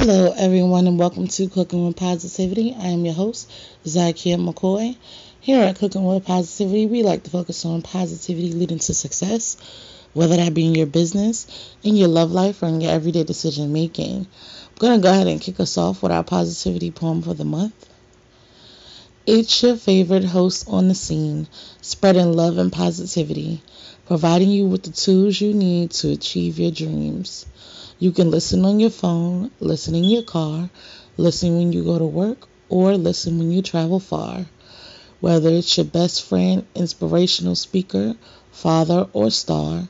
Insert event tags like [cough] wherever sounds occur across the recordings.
Hello, everyone, and welcome to Cooking with Positivity. I am your host, Zakia McCoy. Here at Cooking with Positivity, we like to focus on positivity leading to success, whether that be in your business, in your love life, or in your everyday decision making. I'm going to go ahead and kick us off with our positivity poem for the month. It's your favorite host on the scene, spreading love and positivity, providing you with the tools you need to achieve your dreams. You can listen on your phone, listen in your car, listen when you go to work, or listen when you travel far. Whether it's your best friend, inspirational speaker, father, or star,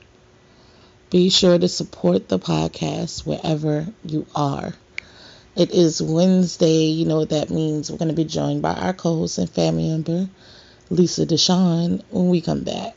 be sure to support the podcast wherever you are. It is Wednesday. You know what that means. We're going to be joined by our co host and family member, Lisa Deshawn, when we come back.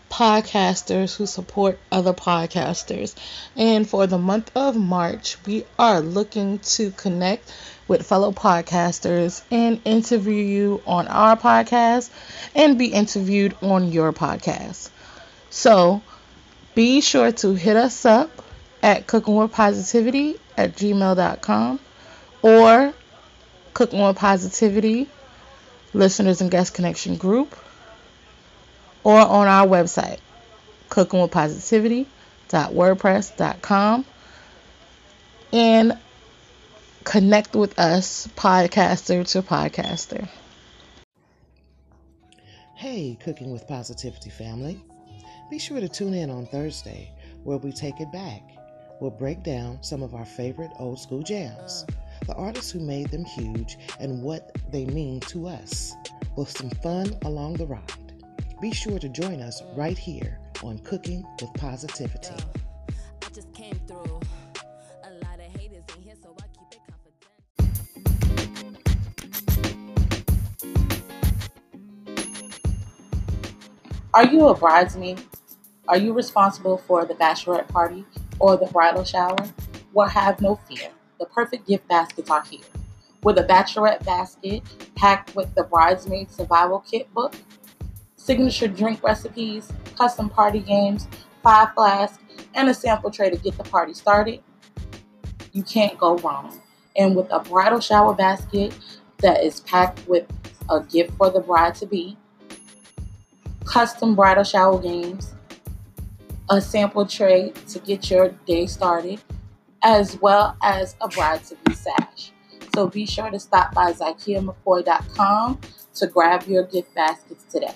podcasters who support other podcasters. And for the month of March, we are looking to connect with fellow podcasters and interview you on our podcast and be interviewed on your podcast. So be sure to hit us up at cookingwithpositivity at gmail.com or Cooking with Positivity Listeners and Guest Connection Group or on our website, cookingwithpositivity.wordpress.com, and connect with us, podcaster to podcaster. Hey, Cooking with Positivity family. Be sure to tune in on Thursday where we take it back. We'll break down some of our favorite old school jams, the artists who made them huge, and what they mean to us, with some fun along the ride. Be sure to join us right here on Cooking with Positivity. Are you a bridesmaid? Are you responsible for the bachelorette party or the bridal shower? Well, have no fear. The perfect gift baskets are here. With a bachelorette basket packed with the bridesmaid survival kit book, signature drink recipes, custom party games, five flasks, and a sample tray to get the party started, you can't go wrong. And with a bridal shower basket that is packed with a gift for the bride to be, custom bridal shower games, a sample tray to get your day started, as well as a bride to be sash. So be sure to stop by ZakiaMcCoy.com to grab your gift baskets today.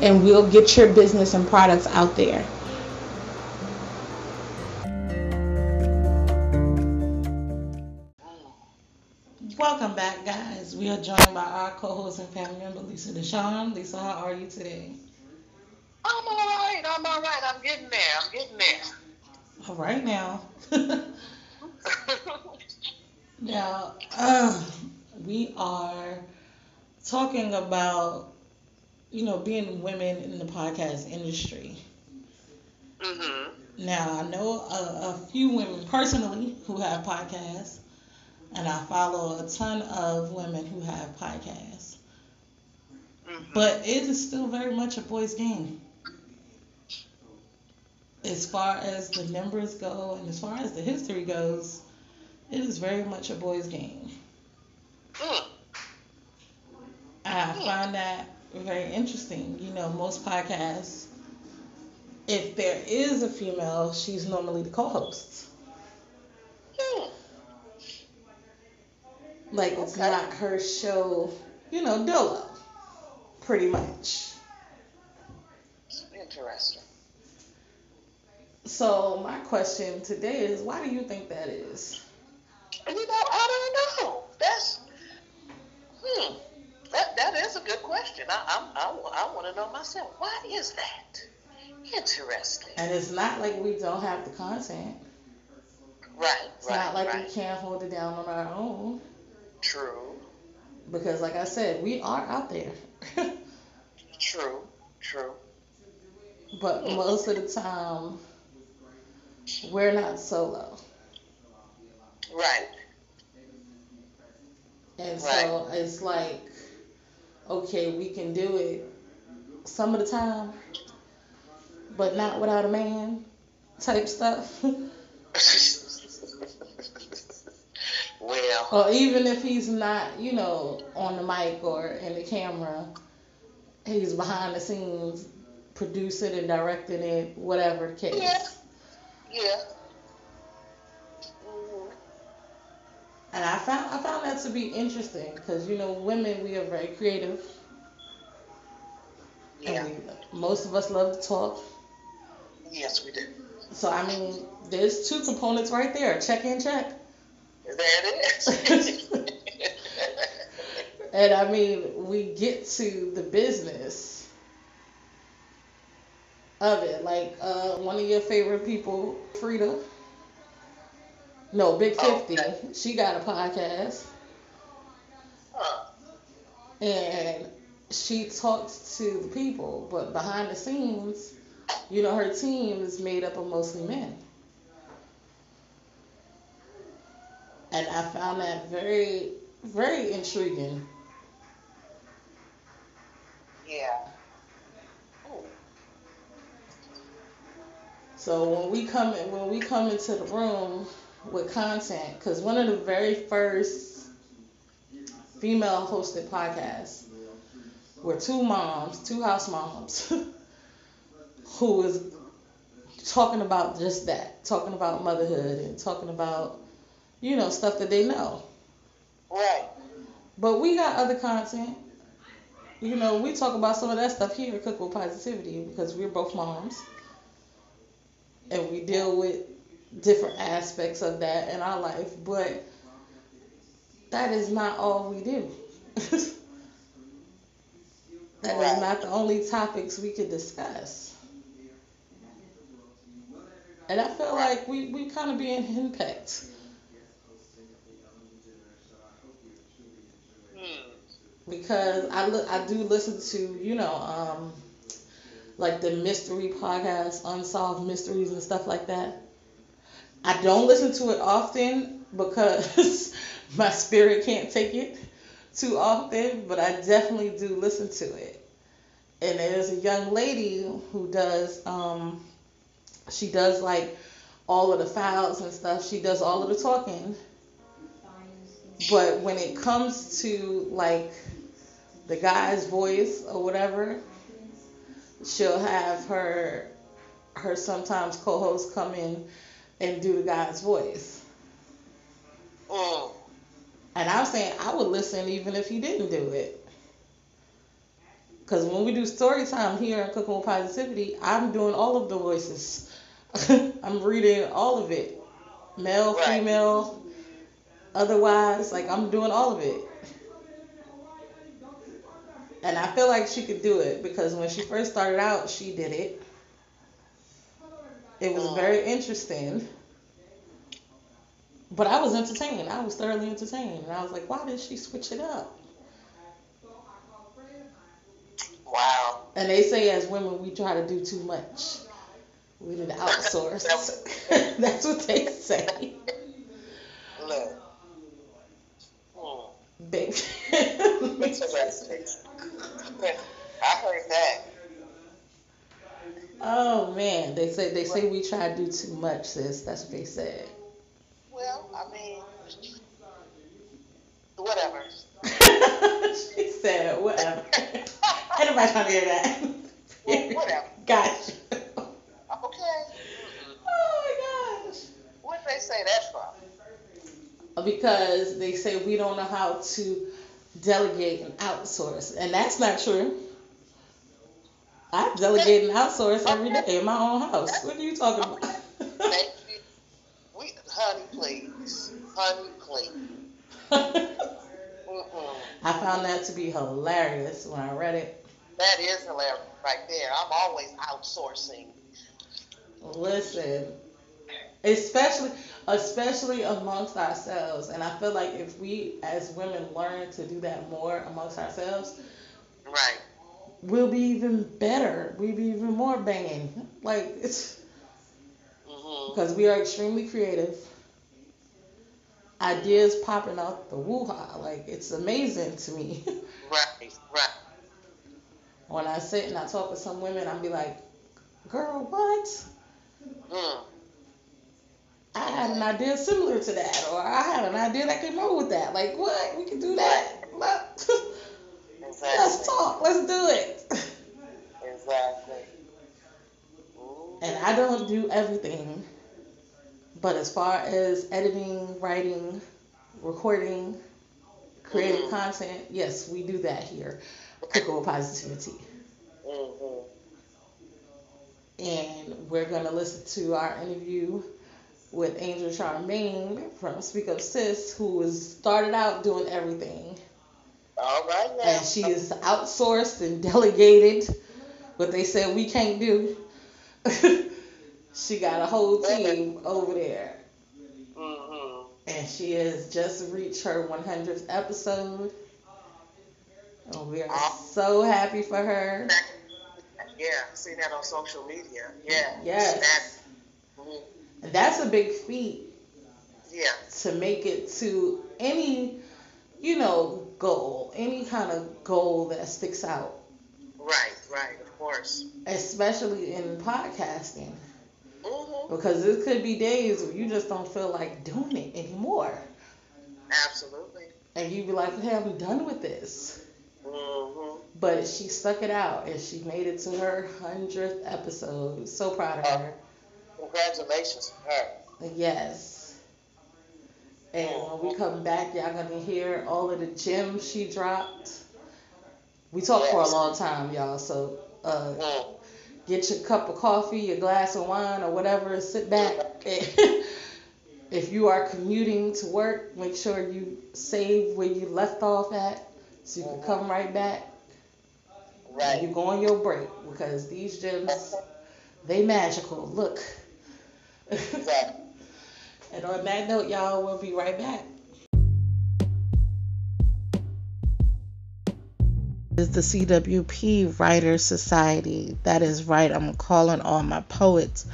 and we'll get your business and products out there. Welcome back, guys. We are joined by our co-host and family member, Lisa Deshawn. Lisa, how are you today? I'm all right. I'm all right. I'm getting there. I'm getting there. All right now. [laughs] [laughs] now, uh, we are talking about you know, being women in the podcast industry. Mm-hmm. Now, I know a, a, few women personally who have podcasts, and I follow a ton of women who have podcasts. Mm-hmm. But it is still very much a boys' game. As far as the numbers go, and as far as the history goes, it is very much a boys' game. Mm. I, I find that very interesting. You know, most podcasts, if there is a female, she's normally the co-host. Hmm. Like it's not her show, you know, Dolo, pretty much. Interesting. So my question today is, why do you think that is? You know, I don't know. That's hmm. That that is a good question. I I'm, I, I want to know myself. Why is that? Interesting. And it's not like we don't have the content. Right. It's right. not like right. we can't hold it down on our own. True. Because, like I said, we are out there. [laughs] True. True. but hmm. most of the time, we're not solo. Right. And so it's like, okay, we can do it some of the time, but not without a man type stuff. [laughs] well. or even if he's not, you know, on the mic or in the camera, he's behind the scenes producing and directing it, whatever the case. Yeah. Yeah. And I found I found that to be interesting because you know women we are very creative Yeah. and most of us love to talk. Yes, we do. So I mean, there's two components right there: check and check. There it is. [laughs] And I mean, we get to the business of it. Like uh, one of your favorite people, Frida. No, Big Oh, Fifty. okay. She got a podcast, huh. and she talks to the people, but behind the scenes, you know, her team is made up of mostly men. And I found that very, very intriguing. Yeah. Ooh. So when we come in, when we come into the room with content, because one of the very first female hosted podcasts were two moms, two house moms, [laughs] who was talking about just that, talking about motherhood and talking about, you know, stuff that they know. Right. But we got other content. You know, we talk about some of that stuff here at Cook with Positivity because we're both moms. And we deal with different aspects of that in our life. But that is not all we do. [laughs] That is not the only topics we could discuss. And I feel like we, we kind of being henpecked. Hmm. because I look, I do listen to you know um like the mystery podcast, unsolved mysteries and stuff like that. I don't listen to it often because [laughs] my spirit can't take it too often, but I definitely do listen to it. And there's a young lady who does um she does like all of the files and stuff. She does all of the talking. But when it comes to like the guy's voice or whatever, she'll have her her sometimes co-host come in and do the guy's voice. Mm. And I'm saying I would listen even if he didn't do it. Because when we do story time here at Cooking with Positivity, I'm doing all of the voices. [laughs] I'm reading all of it. Male, Right. female, otherwise, like I'm doing all of it. And I feel like she could do it because when she first started out, she did it. It was Mm. very interesting. But I was entertained. I was thoroughly entertained. And I was like, why did she switch it up? Wow. And they say as women, we try to do too much. We need to outsource. That's what they say. Look. Hmm. [laughs] Baby. I heard that. Oh man, they say they say we try to do too much, sis. That's what they said. Well, I mean, whatever. [laughs] she said whatever. [laughs] nobody trying to hear that. Well, whatever. [laughs] Gotcha. Okay. Oh my gosh. Where'd they say that from? Because they say we don't know how to delegate and outsource, and that's not true. I delegate and outsource every day in my own house. What are you talking about? We, honey, please. Honey, please. [laughs] I found that to be hilarious when I read it. That is hilarious right there. I'm always outsourcing. Listen, especially especially amongst ourselves, and I feel like if we as women learn to do that more amongst ourselves, Right. We'll be even better. We'll be even more banging. Like it's hmm because we are extremely creative. Ideas popping out the woo-ha. Like it's amazing to me. [laughs] Right. Right. when I sit and I talk with some women, I'll be like, "Girl, what? Mm. I had an idea similar to that, or I had an idea that could go with that. Like, what? We can do that. [laughs] Let- Let's talk. Let's do it." Exactly. Mhm. And I don't do everything, but as far as editing, writing, recording, creating Mhm. content, yes, we do that here. With Positivity. Mhm. and we're going to listen to our interview with Angel Charmaine from Speak Up Sis, who was started out doing everything, All right now. and she is outsourced and delegated what they said we can't do. [laughs] she got a whole team over there, Mhm. and she has just reached her 100th episode. And we are so happy for her. Yeah, I see that on social media. Yeah. Yes. That, mhm. That's a big feat Yeah. to make it to any, you know, goal, any kind of goal that sticks out, Right. Right. Of course. especially in podcasting. Mhm. Because it could be days where you just don't feel like doing it anymore. Absolutely. And you'd be like, hey, I'm done with this. Mhm. But she stuck it out and she made it to her 100th episode. So proud of her. Congratulations to her. Yes. And when we come back, y'all gonna hear all of the gems she dropped. We talked for a long time, y'all. So uh, Mm. get your cup of coffee, your glass of wine, or whatever, sit back. [laughs] if you are commuting to work, make sure you save where you left off at, so you can come right back. And you go on your break because these gems, they magical. Look. [laughs] Exactly. And on that note, y'all, we'll be right back. Is the CWP Writers Society. That is right. I'm calling all my poets,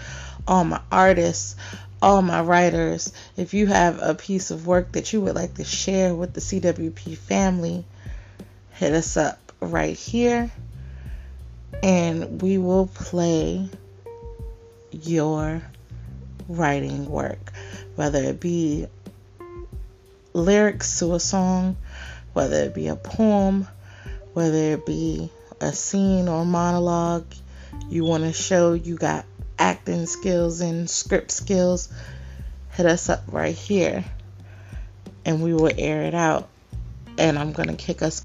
all my artists, all my writers. If you have a piece of work that you would like to share with the CWP family, hit us up right here and we will play your writing work, whether it be lyrics to a song, whether it be a poem, whether it be a scene or monologue you want to show you got acting skills and script skills, hit us up right here and we will air it out. And I'm going to kick us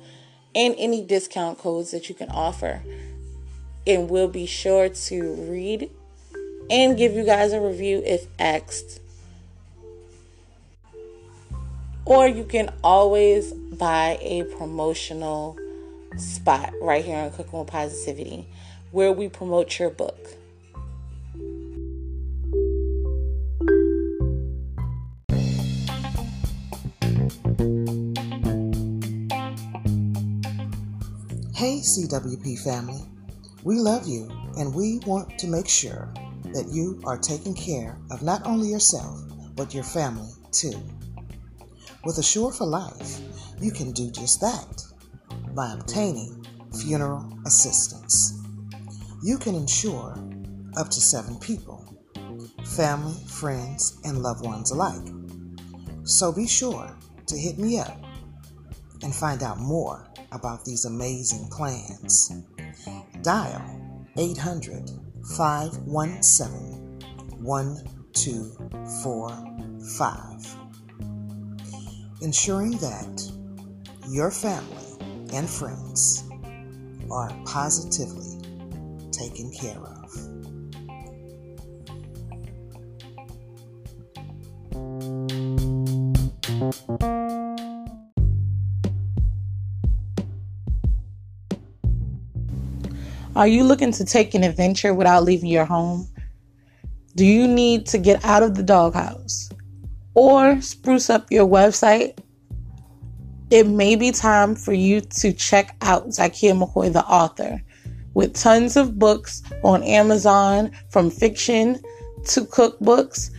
and any discount codes that you can offer. And we'll be sure to read and give you guys a review if asked. Or you can always buy a promotional spot right here on Cooking with Positivity where we promote your book. Hey, CWP family. We love you and we want to make sure that you are taking care of not only yourself, but your family too. With Assure for Life, you can do just that by obtaining funeral assistance. You can insure up to seven people, family, friends, and loved ones alike. So be sure to hit me up and find out more about these amazing plans. Dial 800 517 1245. Ensuring that your family and friends are positively taken care of. Are you looking to take an adventure without leaving your home? Do you need to get out of the doghouse or spruce up your website? It may be time for you to check out Zakia McCoy, the author, with tons of books on Amazon from fiction to cookbooks,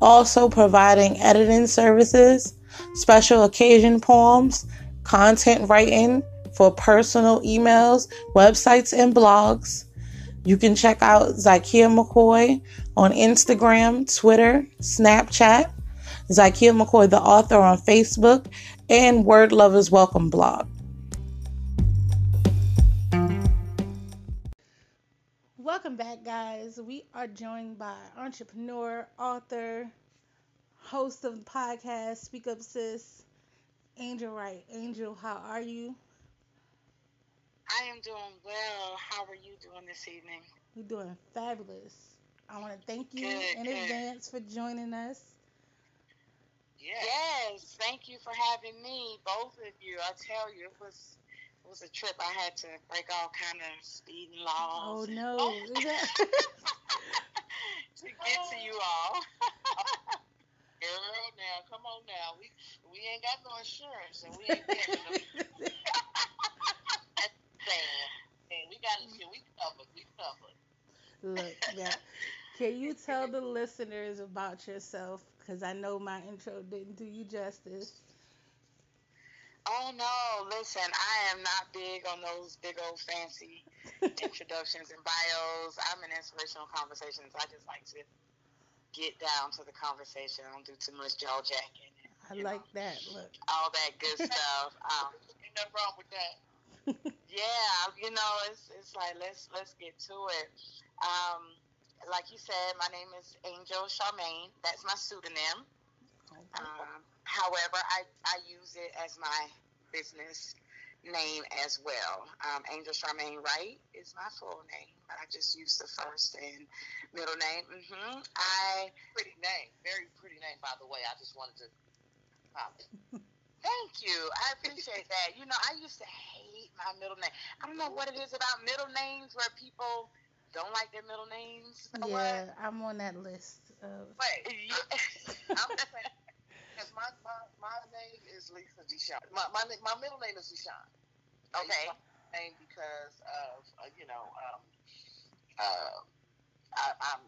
also providing editing services, special occasion poems, content writing for personal emails, websites, and blogs. You can check out Zakia McCoy on Instagram, Twitter, Snapchat, Zakia McCoy, the author, on Facebook, and Word Lovers Welcome blog. Welcome back, guys. We are joined by entrepreneur, author, host of the podcast Speak Up Sis, Angel Wright. Angel, how are you? I am doing well. How are you doing this evening? You're doing fabulous. I want to thank you Good, in good. advance for joining us. Yeah. Yes, thank you for having me, both of you. I tell you, it was it was a trip. I had to break all kind of speeding Oh laws Oh, no. [laughs] That- to get to you all. [laughs] Girl, now come on now. We we ain't got no insurance and we ain't getting no [laughs] thing. And we got it. We covered. We covered. Look, [laughs] yeah. Can you tell the listeners about yourself? Because I know my intro didn't do you justice. Oh no, listen, I am not big on those big old fancy [laughs] introductions and bios. I'm in inspirational conversations. I just like to get down to the conversation. I don't do too much jaw jacking. and, I like know, that. Look. all that good [laughs] stuff. Um, Ain't nothing wrong with that. Yeah, you know, it's it's like let's let's get to it. Um, like you said, my name is Angel Charmaine. That's my pseudonym. Um, however, I, I use it as my business name as well. Um, Angel Charmaine Wright is my full name, but I just use the first and middle name. hmm I Pretty name. Very pretty name, by the way. I just wanted to comment. thank you. I appreciate that. You know, I used to my middle name. I don't know what it is about middle names where people don't like their middle names. You know Yeah, what? I'm on that list. Of, Wait, [laughs] Yeah. I'm because my, my, my name is Lisa Deshawn. My, my, my middle name is Deshawn. Okay. name because of, uh, you know, um, uh, I I'm,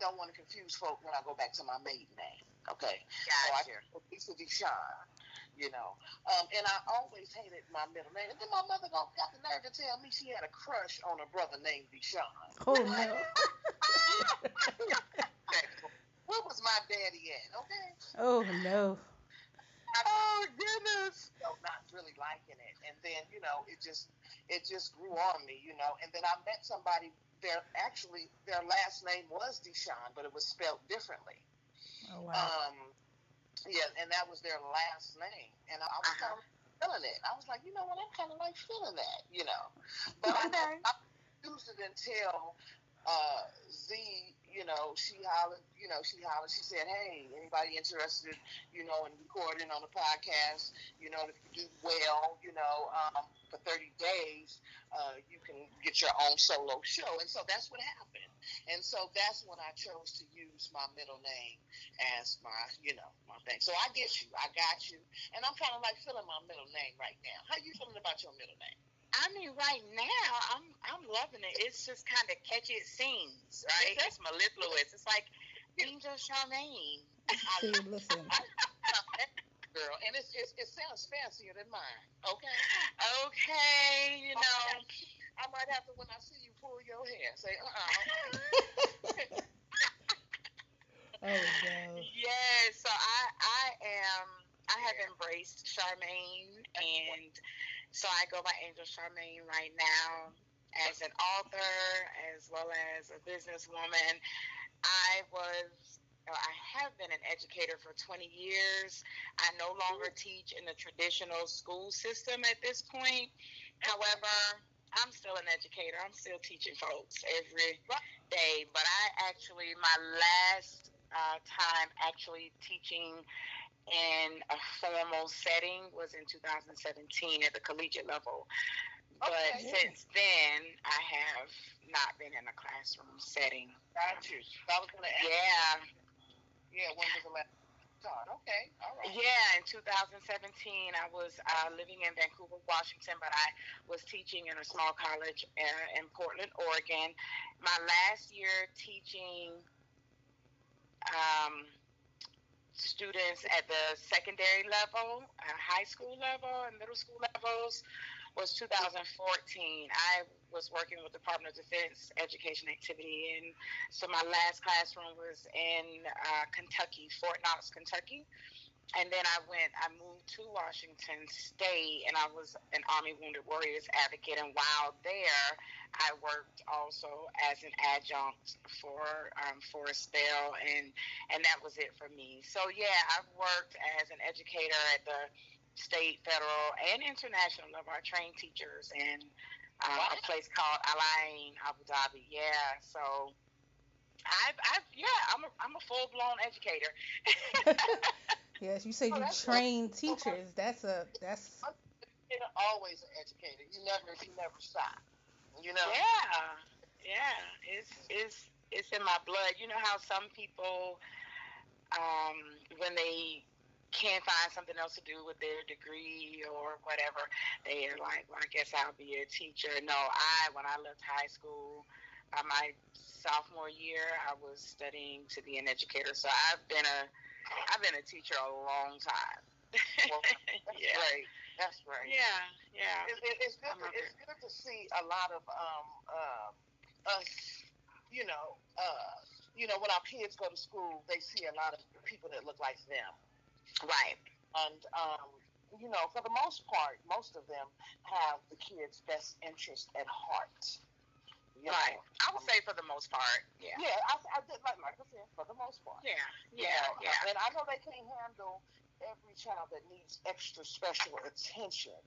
don't want to confuse folk when I go back to my maiden name. Okay. So I, Gotcha. Lisa Deshawn, you know. Um, and I always hated my middle name. And then my mother got got the nerve to tell me she had a crush on a brother named Deshawn. oh no. [laughs] Where was my daddy at? Okay. oh no. Oh goodness. Not really liking it. And then, you know, it just it just grew on me, you know. And then I met somebody their actually their last name was Deshawn, but it was spelled differently. Oh wow. Um, yeah, and that was their last name, and I, was Uh-huh. kind of feeling it. I was like, you know what, I'm kind of like feeling that, you know. But I, I used it until uh, Z, you know, she hollered, you know, she hollered. She said, hey, anybody interested, you know, in recording on a podcast, you know, if you do well, you know, um, for 30 days, uh, you can get your own solo show. And so that's what happened. And so that's when I chose to use my middle name as my, you know, my thing. So I get you. I got you. And I'm kind of like feeling my middle name right now. How you feeling about your middle name? I mean, right now, I'm I'm loving it. It's just kind of catchy. It seems right. It's mellifluous. It's like Angel Charmaine. [laughs] See, listen. [laughs] Girl, and it's, it's, it sounds fancier than mine. Okay. Okay, you know. I might have to when I see you pull your hair say, uh uh oh no. Yeah. So I I am I have embraced Charmaine and so I go by Angel Charmaine right now as an author as well as a businesswoman. I was I have been an educator for 20 years. I no longer teach in the traditional school system at this point. However, I'm still an educator. I'm still teaching folks every day. But I actually, my last uh, time actually teaching in a formal setting was in 2017 at the collegiate level. But since then, I have not been in a classroom setting. Got you. I was gonna ask. Yeah. Yeah. When was the last? Okay, all right. Yeah, in 2017, I was uh, living in Vancouver, Washington, but I was teaching in a small college uh, in Portland, Oregon. My last year teaching um, students at the secondary level, uh, high school level, and middle school levels was 2014. I was working with the Department of Defense Education Activity, and so my last classroom was in uh, Kentucky, Fort Knox, Kentucky. And then I went, I moved to Washington State, and I was an Army Wounded Warriors advocate. And while there, I worked also as an adjunct for um, for a spell, and and that was it for me. So yeah, I've worked as an educator at the state, federal, and international level. I train teachers in uh, a place called Al Ain, Abu Dhabi. Yeah, so I've, I've yeah, I'm a, I'm a full blown educator. [laughs] [laughs] yes, you say oh, you train teachers. That's a that's. You're always an educator. You never you never stop. You know. Yeah, yeah. It's it's it's in my blood. You know how some people, um, when they can't find something else to do with their degree or whatever, they are like, well, I guess I'll be a teacher. No, I, when I left high school, by my sophomore year, I was studying to be an educator. So I've been a, I've been a teacher a long time. well, that's [laughs] yeah. right. That's right. Yeah, yeah. It, it, it's good. To, it's good to see a lot of um, uh, us. You know, uh, you know, when our kids go to school, they see a lot of people that look like them. Right. And, um, you know, for the most part, most of them have the kids' best interest at heart. Right. I would say for the most part. Yeah. Yeah, I, I did like Michael said, for the most part. Yeah. Yeah. You know, yeah. And I know they can't handle every child that needs extra special attention.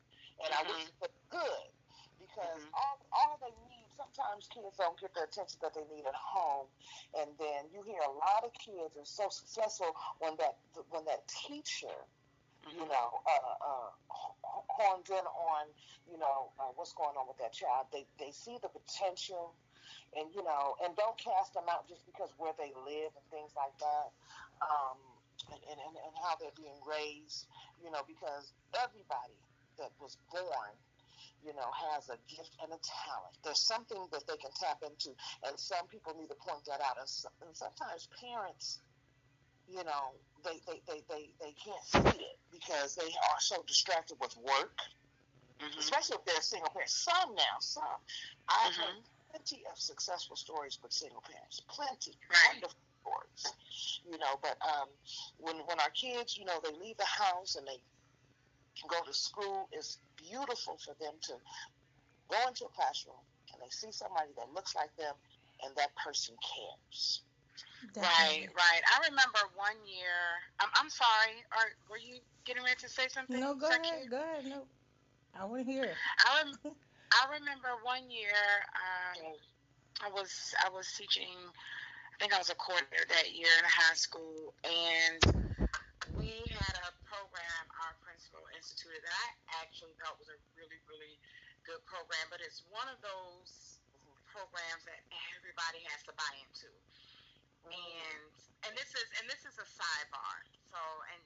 And mm-hmm. I wish mm-hmm. they because mm-hmm. all all they need sometimes kids don't get the attention that they need at home, and then you hear a lot of kids are so successful when that when that teacher. You know, uh, uh, horns in on, you know, uh, what's going on with that child. They they see the potential, and you know, and don't cast them out just because where they live and things like that. Um, and, and, and how they're being raised, you know, because everybody that was born you know, has a gift and a talent. There's something that they can tap into, and some people need to point that out. And, so, and sometimes parents, you know, they, they, they, they, they can't see it because they are so distracted with work, mm-hmm. especially if they're single parents. Some now, some. I've mm-hmm. heard plenty of successful stories with single parents, plenty, right. wonderful stories, you know. But um, when when our kids, you know, they leave the house and they can go to school, it's beautiful for them to go into a classroom and they see somebody that looks like them and that person cares. Definitely. Right, right. I remember one year. I'm, I'm sorry. Are were you getting ready to say something? No, go ahead. Go ahead. No, I want to hear it. I rem- [laughs] I remember one year. Um, I was I was teaching. I think I was a coordinator that year in high school, and we had a program our principal instituted that I actually thought was a really, really good program, but it's one of those programs that everybody has to buy into. And and this is and this is a sidebar. So, and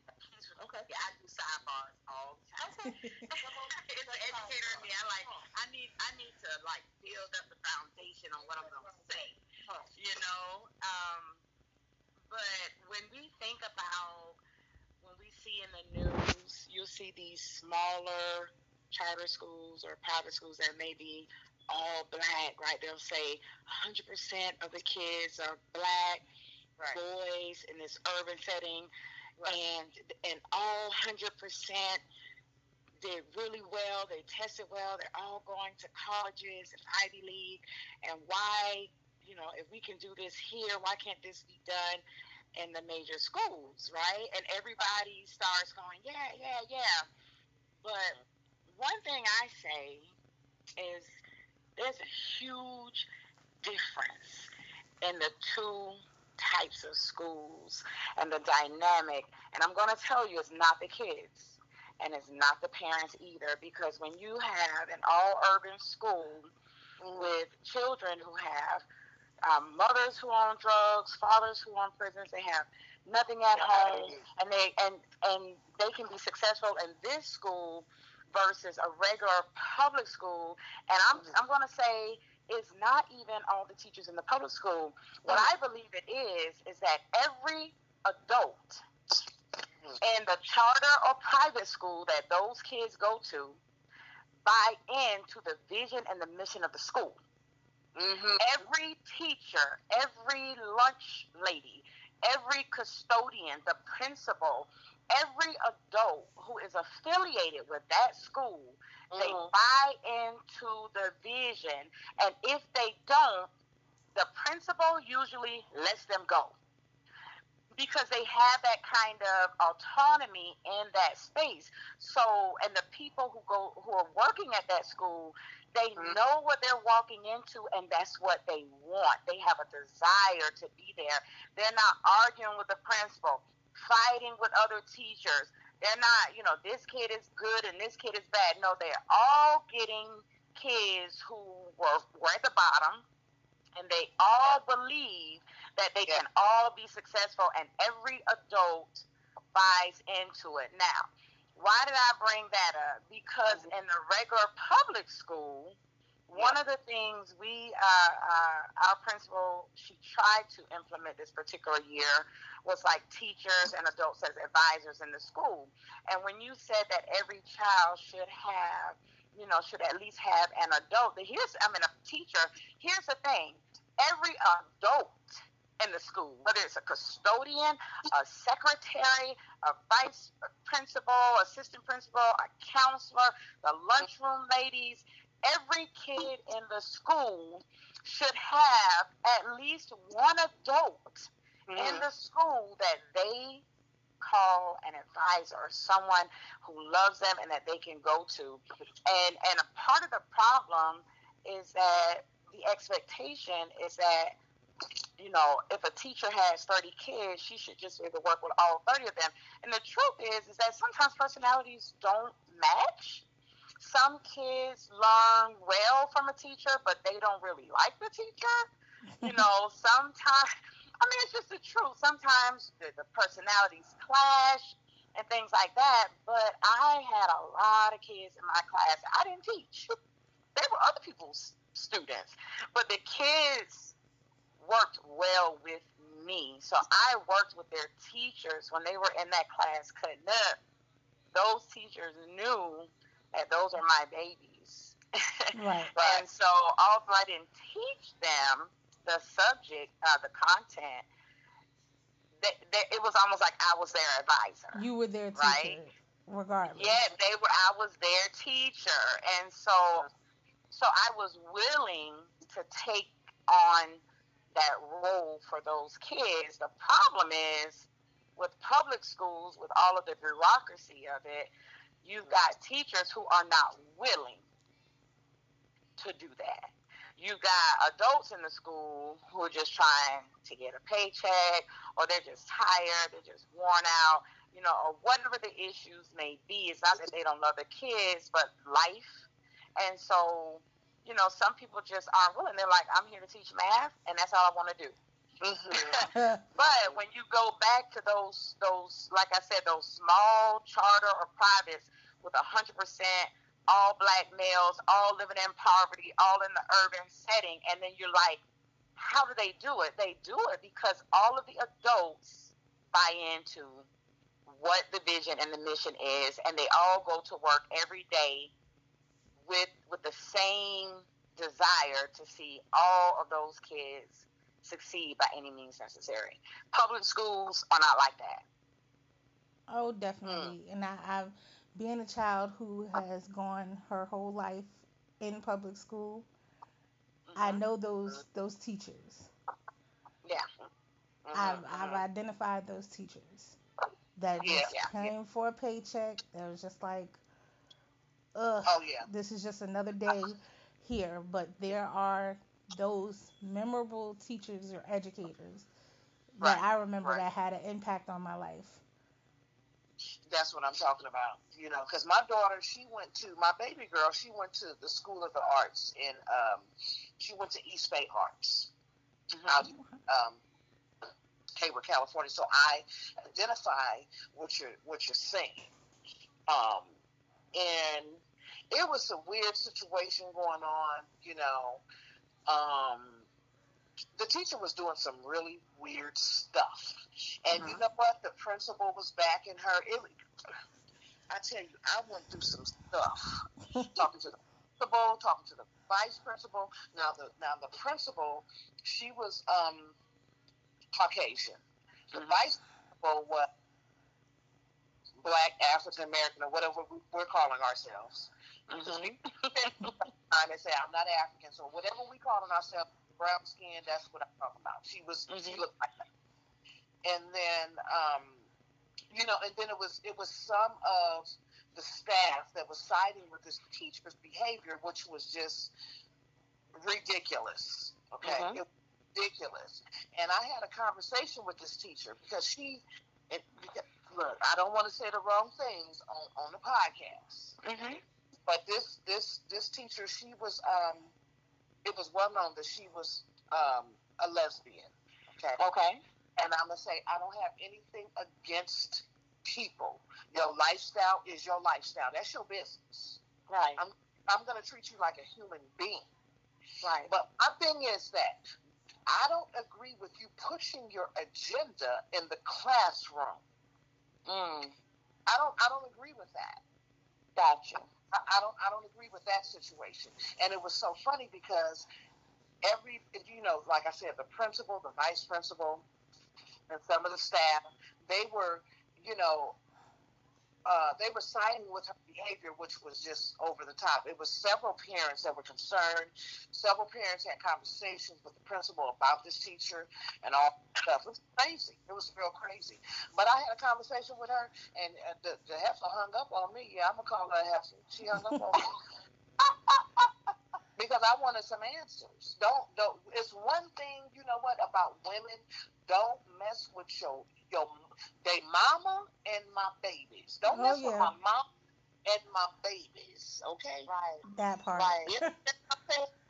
okay, yeah, I do sidebars all the time. Okay. [laughs] it's an educator in me. I like. I need. I need to like build up the foundation on what I'm gonna say. You know. Um, but when we think about when we see in the news, you'll see these smaller charter schools or private schools that may be all black, right? They'll say 100% of the kids are black right. boys in this urban setting, right. and and all 100% did really well. They tested well. They're all going to colleges and Ivy League. And why you know, if we can do this here, why can't this be done in the major schools, right? And everybody starts going, yeah, yeah, yeah. But one thing I say is there's a huge difference in the two types of schools and the dynamic. And I'm going to tell you, it's not the kids and it's not the parents either because when you have an all urban school with children who have um, mothers who own drugs, fathers who own prisons. They have nothing at home, and they and and they can be successful in this school versus a regular public school. And I'm I'm going to say it's not even all the teachers in the public school. What I believe it is is that every adult in the charter or private school that those kids go to buy into the vision and the mission of the school. Mm-hmm. Every teacher, every lunch lady, every custodian, the principal, every adult who is affiliated with that school, mm-hmm. they buy into the vision. And if they don't, the principal usually lets them go because they have that kind of autonomy in that space. So, and the people who go who are working at that school, they mm-hmm. know what they're walking into, and that's what they want. They have a desire to be there. They're not arguing with the principal, fighting with other teachers. They're not, you know, this kid is good and this kid is bad. No, they're all getting kids who were, were at the bottom, and they all believe that they can all be successful, and every adult buys into it. Now, why did I bring that up? Because mm-hmm. in the regular public school, one of the things we, uh, uh, our principal, she tried to implement this particular year was like teachers and adults as advisors in the school. And when you said that every child should have, you know, should at least have an adult, here's, I mean, a teacher, here's the thing every adult in the school, whether it's a custodian, a secretary, a vice principal, assistant principal, a counselor, the lunchroom ladies, every kid in the school should have at least one adult mm. in the school that they call an advisor, or someone who loves them and that they can go to. And and a part of the problem is that the expectation is that you know, if a teacher has 30 kids, she should just be able to work with all 30 of them. And the truth is, is that sometimes personalities don't match. Some kids learn well from a teacher, but they don't really like the teacher. You know, [laughs] sometimes, I mean, it's just the truth. Sometimes the, the personalities clash and things like that. But I had a lot of kids in my class. I didn't teach. [laughs] They were other people's students. But the kids worked well with me. So I worked with their teachers when they were in that class cutting up. Those teachers knew that those are my babies. [laughs] Right. and so although I didn't teach them the subject, uh, the content, they, they, it was almost like I was their advisor. You were their teacher, right? regardless. Yeah, they were. I was their teacher, and so, so I was willing to take on that role for those kids. The problem is with public schools, with all of the bureaucracy of it, you've got teachers who are not willing to do that. You've got adults in the school who are just trying to get a paycheck, or they're just tired, they're just worn out, you know, or whatever the issues may be. It's not that they don't love the kids, but life. And so you know, some people just aren't willing. They're like, I'm here to teach math, and that's all I want to do. Mm-hmm. [laughs] but when you go back to those those like I said those small charter or privates with a hundred percent all black males, all living in poverty, all in the urban setting, and then you're like, how do they do it? They do it because all of the adults buy into what the vision and the mission is, and they all go to work every day with with the same desire to see all of those kids succeed by any means necessary. Public schools are not like that. Oh, definitely. Mm. And I, I've being a child who has gone her whole life in public school. Mm-hmm. I know those those teachers. Yeah. Mm-hmm. I've I've identified those teachers that just yeah, came yeah. for a paycheck. That was just like, ugh. Oh yeah. This is just another day here. But there are those memorable teachers or educators right. that I remember right. that had an impact on my life. That's what I'm talking about. You know, because my daughter, she went to my baby girl. She went to the School of the Arts in. Um, she went to East Bay Arts mm-hmm. out um, Hayward, California. So I identify what you're what you're saying. Um, and it was a weird situation going on. You know, um, the teacher was doing some really weird stuff. And you uh-huh. know what? The principal was backing her. It, I tell you, I went through some stuff [laughs] talking to the principal, talking to the vice principal. Now the now the principal, she was um, Caucasian. The mm-hmm. vice principal was black, African American, or whatever we're calling ourselves. Mm-hmm. [laughs] I say I'm not African, so whatever we calling ourselves, brown skin, that's what I'm talking about. She was mm-hmm. she looked like that. And then um, you know, and then it was it was some of the staff that was siding with this teacher's behavior, which was just ridiculous. Okay. Mm-hmm. It was ridiculous. And I had a conversation with this teacher because she it, look, I don't want to say the wrong things on, on the podcast. Mm-hmm. But this this this teacher, she was um, it was well known that she was um, a lesbian. Okay. Okay. And I'm gonna say I don't have anything against people. Your lifestyle is your lifestyle. That's your business. Right. I'm I'm gonna treat you like a human being. Right. But my thing is that I don't agree with you pushing your agenda in the classroom. Mm. I don't I don't agree with that. Gotcha. I, don't I don't agree with that situation. And it was so funny because every you know, like I said, the principal, the vice principal, and some of the staff, they were, you know, uh, they were siding with her behavior, which was just over the top. It was several parents that were concerned. Several parents had conversations with the principal about this teacher and all stuff. It was crazy. It was real crazy. But I had a conversation with her, and uh, the, the heifer hung up on me. Yeah, I'm gonna call her heifer. She hung up on me. [laughs] because I wanted some answers. Don't don't. It's one thing, you know what, about women. Don't mess with your your they mama and my babies. Don't oh, mess yeah. with my mom and my babies. Okay. Right. That part. Right.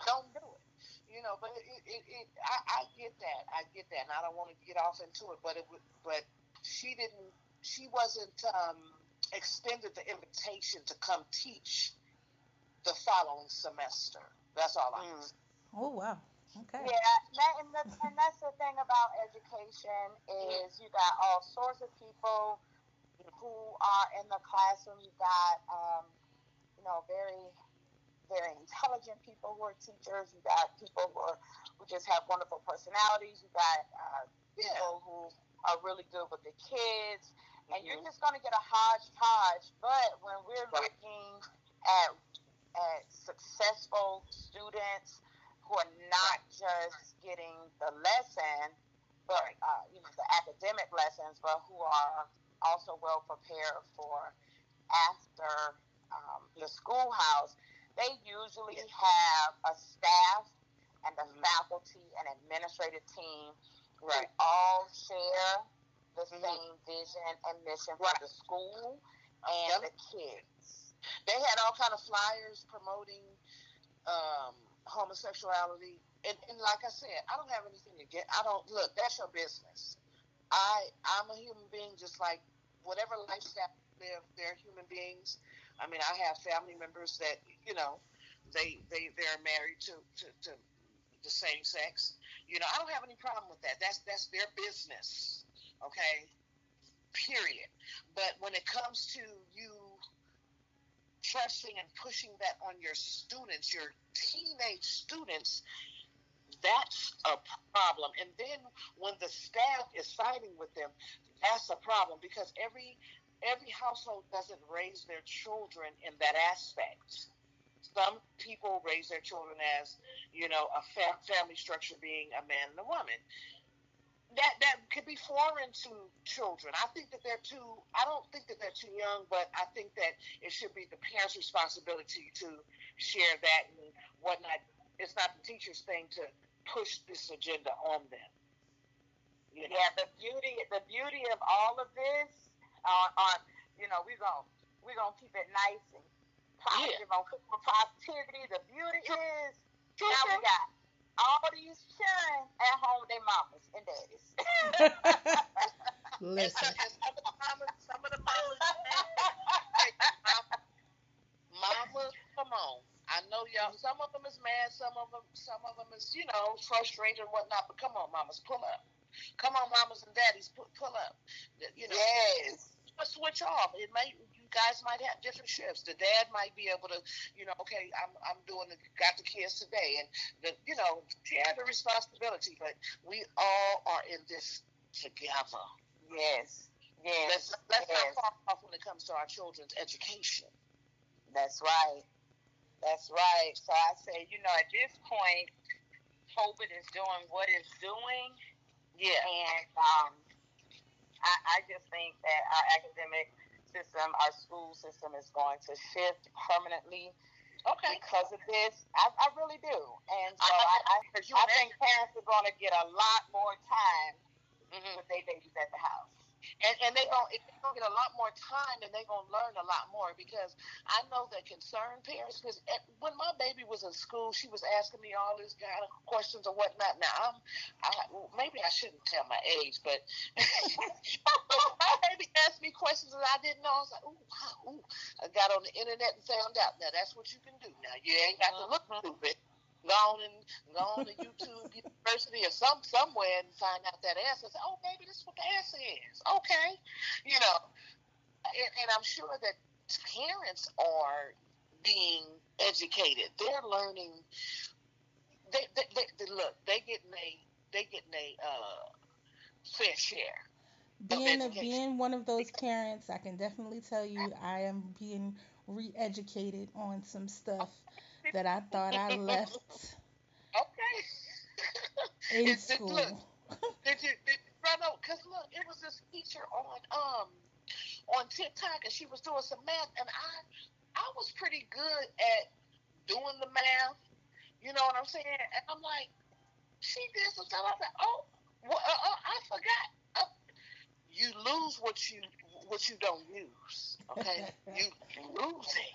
don't do it. You know, but it, it, it I, I get that. I get that, and I don't want to get off into it. But it would, but she didn't. She wasn't um, extended the invitation to come teach the following semester. That's all I. Mm. Oh wow. Okay. Yeah, that, and, the, and that's the thing about education is you got all sorts of people who are in the classroom. You got, um, you know, very, very intelligent people who are teachers. You got people who are who just have wonderful personalities. You got uh, people yeah. who are really good with the kids, and mm-hmm. you're just going to get a hodgepodge. But when we're right. looking at at successful students who are not just getting the lesson, but uh, you know the academic lessons, but who are also well prepared for after um, the schoolhouse. They usually have a staff and a mm-hmm. faculty and administrative team right. who all share the mm-hmm. same vision and mission right. for the school and yep. the kids. They had all kind of flyers promoting um, homosexuality and, and like I said, I don't have anything to get. I don't look. That's your business. I I'm a human being, just like whatever lifestyle they live. They're human beings. I mean, I have family members that you know, they they they're married to to, to the same sex. You know, I don't have any problem with that. That's that's their business. Okay. Period. But when it comes to you pressing and pushing that on your students, your teenage students, that's a problem. And then when the staff is siding with them, that's a problem because every every household doesn't raise their children in that aspect. Some people raise their children as, you know, a fa- family structure being a man and a woman. That that could be foreign to children. I think that they're too. I don't think that they're too young, but I think that it should be the parents' responsibility to share that and whatnot. It's not the teacher's thing to push this agenda on them. You know? Yeah, the beauty the beauty of all of this on uh, on you know we're gonna we're gonna keep it nice and positive yeah. on positivity. The beauty is now we got all these children at home with their mamas and daddies. [laughs] Listen. some of the mamas, some of the mamas, mama, come on. I know y'all. Some of them is mad. Some of them, some of them is you know frustrated and whatnot. But come on, mamas, pull up. Come on, mamas and daddies, pull, pull up. You know, yes. Switch off. It may you guys might have different shifts. The dad might be able to, you know, okay, I'm I'm doing the, got the kids today, and the you know share the responsibility. But we all are in this together. Yes. Yes. Let's, let's yes. not fall off when it comes to our children's education. That's right. That's right. So I say, you know, at this point, COVID is doing what it's doing. Yeah. And um, I, I just think that our academic system, our school system is going to shift permanently Okay. because of this. I, I really do. And so I, I, I think parents are going to get a lot more time Mhm. with their babies at the house. And and they going if they gonna get a lot more time and they gonna learn a lot more because I know that concerned parents because eh, when my baby was in school she was asking me all these kind of questions or whatnot. Now I'm I maybe I shouldn't tell my age, but [laughs] my baby asked me questions that I didn't know. I was like, ooh, wow, ooh. I got on the internet and found out. Now that's what you can do. Now you ain't got to look mm-hmm. stupid. Go on and go on to YouTube University or some somewhere and find out that answer. Say, oh, baby, this is what the answer is. Okay, you know, and, and I'm sure that parents are being educated. They're learning. They, they, they, they look. They getting a they getting a uh, fair share. being a, being one of those parents, I can definitely tell you I am being re-educated on some stuff that I thought I left Okay. in school. look, Did you, did, because look, it was this teacher on um on TikTok, and she was doing some math, and I I was pretty good at doing the math. You know what I'm saying? And I'm like, she did some stuff. I said, oh, well, uh, uh, I forgot. Uh, you lose what you what you don't use. Okay, [laughs] you losing.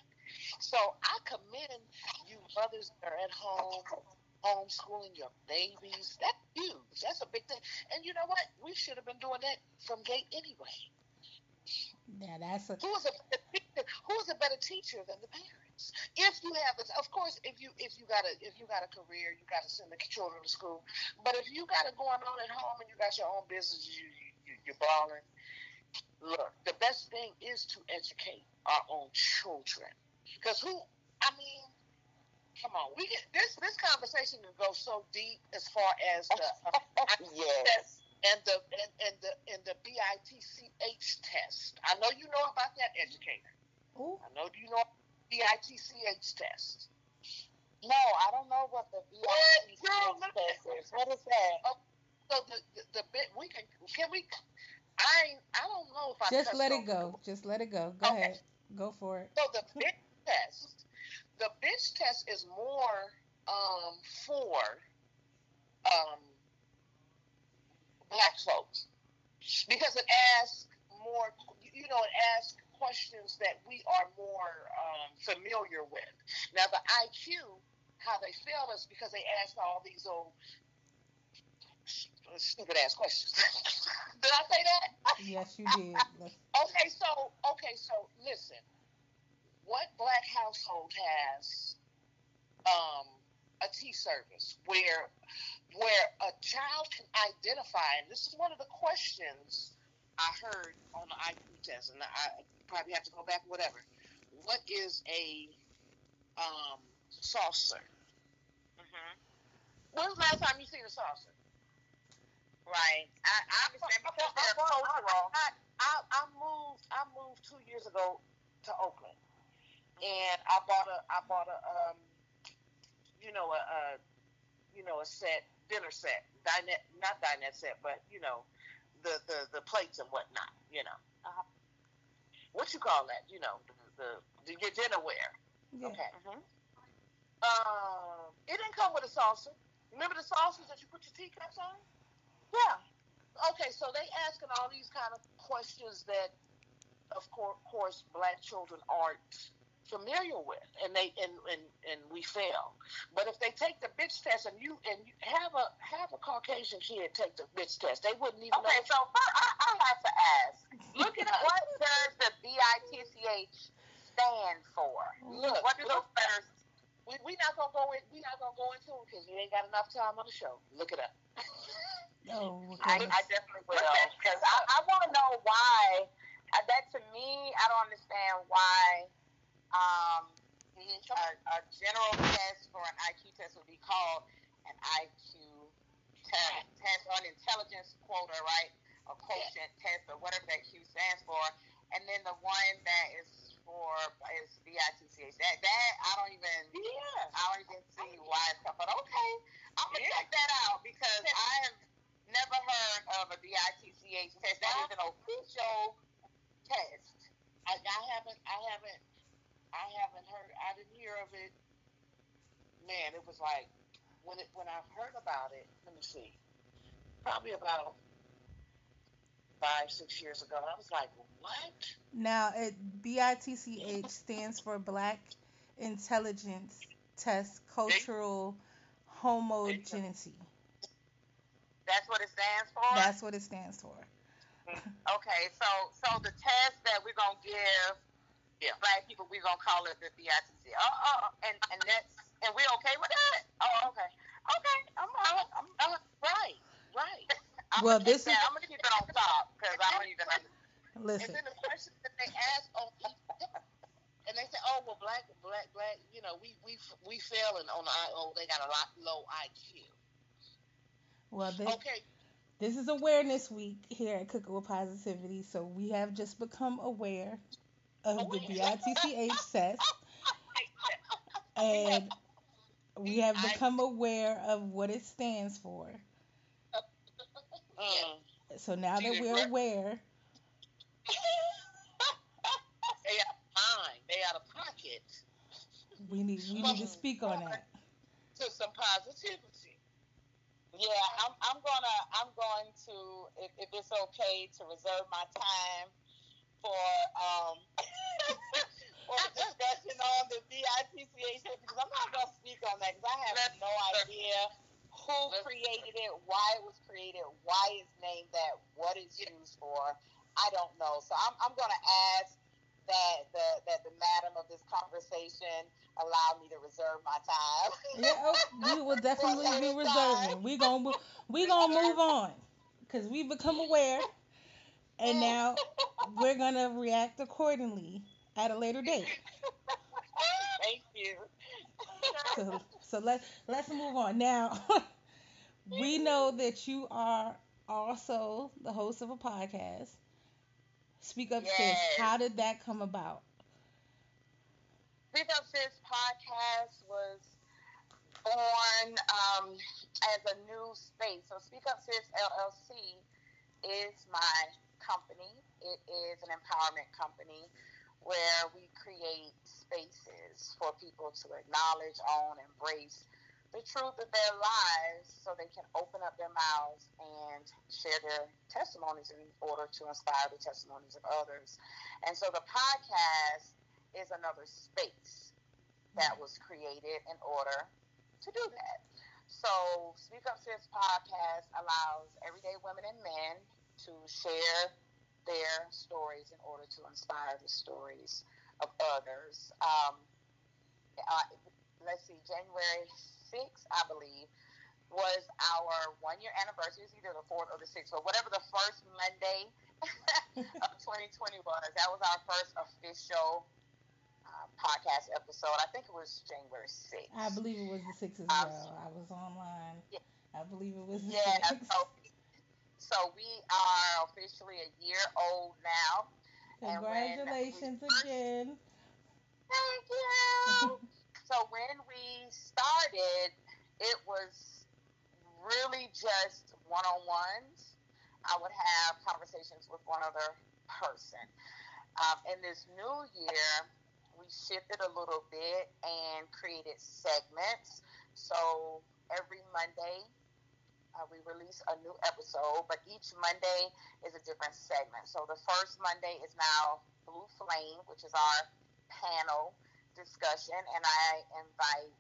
So I commend you mothers that are at home homeschooling your babies. That's huge. That's a big thing. And you know what? We should have been doing that from gate anyway. Yeah, that's a Who is a better teacher? Who is a better teacher than the parents? If you have, of course, if you if you got a if you got a career, you got to send the children to school. But if you got it going on at home and you got your own business, you, you you're balling. Look, the best thing is to educate our own children. Because who? I mean, come on, we get this this conversation can go so deep as far as the uh, [laughs] yes. and the and, and the and the BITCH test. I know you know about that, educator. Ooh, I know you know BITCH test. No, I don't know what the VIP Girl, look test is. What is that? Oh, So the the, the bit we can can we? I I don't know if I just let it go. Just let it go. Go Okay. ahead. Go for it. So the bitch test, the bitch test is more um, for um, black folks because it asks more. You know, it asks questions that we are more um, familiar with. Now, the IQ how they failed us because they asked all these old stupid ass questions. [laughs] did I say that? Yes, you did. [laughs] okay, so okay, so listen. What black household has um, a tea service where where a child can identify, and this is one of the questions I heard on the IQ test, and I probably have to go back, whatever. What is a um, saucer? Mm-hmm. When was the last time you seen a saucer? Right. I, I understand because they're. [laughs] I, I, I moved. I moved two years ago to Oakland, and I bought a. I bought a. Um, you know a, a you know a set dinner set, dinette not dinette set, but you know the the the plates and whatnot. You know. Uh-huh. What you call that? You know the the, the your dinnerware. Yeah. Okay. Mm-hmm. Um, it didn't come with a saucer. Remember the saucers that you put your teacups on? Yeah. Okay, so they asking all these kind of questions that, of course, black children aren't familiar with, and they and, and and we fail. But if they take the bitch test and you and you have a have a Caucasian kid take the bitch test, they wouldn't even. Okay, know. so first I, I have to ask. Look at [laughs] what does the BITCH stand for? Look, what do those letters? We we not gonna go in. We not gonna go into it because you ain't got enough time on the show. Look it up. [laughs] Oh, [laughs] I, I definitely will because I, I want to know why. Uh, that to me, I don't understand why um, a, a general test for an IQ test would be called an IQ test, test on intelligence quota, right? A quotient test or whatever that Q stands for. And then the one that is for is BITCH. That that I don't even yeah. I don't even see why it's called. But okay, I'm gonna yeah. check that out because I have never heard of a BITCH test. That is an official test. I, I haven't I haven't I haven't heard. I didn't hear of it. Man, it was like when it when I've heard about it. Let me see. Probably about five six years ago. I was like, what? Now, it BITCH [laughs] stands for Black Intelligence Test Cultural Homogeneity. That's what it stands for. That's what it stands for. Mm, okay, so so the test that we're gonna give yeah. black people, we're gonna call it the BITC. Oh, uh, oh, uh, oh, uh, and and that's and we're okay with that. Oh, okay, okay. I'm, I'm, I'm, I'm right, right. I'm well, this is. I'm gonna keep it on top because I don't even understand. Listen. And then the question that they ask on each and they say, "Oh, well, black, black, black. You know, we we we failing on the oh, they got a lot low IQ." Well, they, okay. This is Awareness Week here at Cooking with Positivity, so we have just become aware of oh, the BITCH [laughs] [laughs] oh, test. And we have become aware of what it stands for. [laughs] So now that we're aware. they out of mind. They out of pocket. We need we need to speak on that. To some positivity. Yeah, I'm, I'm gonna I'm going to if, if it's okay to reserve my time for um for a discussion on the BITCH because I'm not going to speak on that because I have no idea who created it, why it was created, why it's named that, what it's used for. I don't know. So I'm, I'm going to ask that the that the madam of this conversation allow me to reserve my time. yeah, oh, we will [laughs] [laughs] definitely be reserving. We gonna we gonna move on because we've become aware and now we're gonna react accordingly at a later date. [laughs] Thank you. So, so let let's move on now. We know that you are also the host of a podcast. Speak Up yes. Sis. How did that come about? Speak Up Sis podcast was born um, as a new space. So Speak Up Sis LLC is my company. It is an empowerment company where we create spaces for people to acknowledge, own, embrace the truth of their lives so they can open up their mouths and share their testimonies in order to inspire the testimonies of others. And so the podcast is another space that was created in order to do that. So, Speak Up Sis podcast allows everyday women and men to share their stories in order to inspire the stories of others. Um, uh, let's see, January 6th, I believe, was our one year anniversary. It's either the 4th or the 6th, but whatever the first Monday [laughs] of 2020 was, that was our first official uh, podcast episode. I think it was January 6th. I believe it was the 6th as um, well. I was online. Yeah. I believe it was the yeah, 6th. So, so we are officially a year old now. Congratulations again. Thank you. [laughs] so when we started, it was really just one on ones. I would have conversations with one other person. Um, in this new year, we shifted a little bit and created segments. So every Monday, uh, we release a new episode, but each Monday is a different segment. So the first Monday is now Blue Flame, which is our panel discussion, and I invite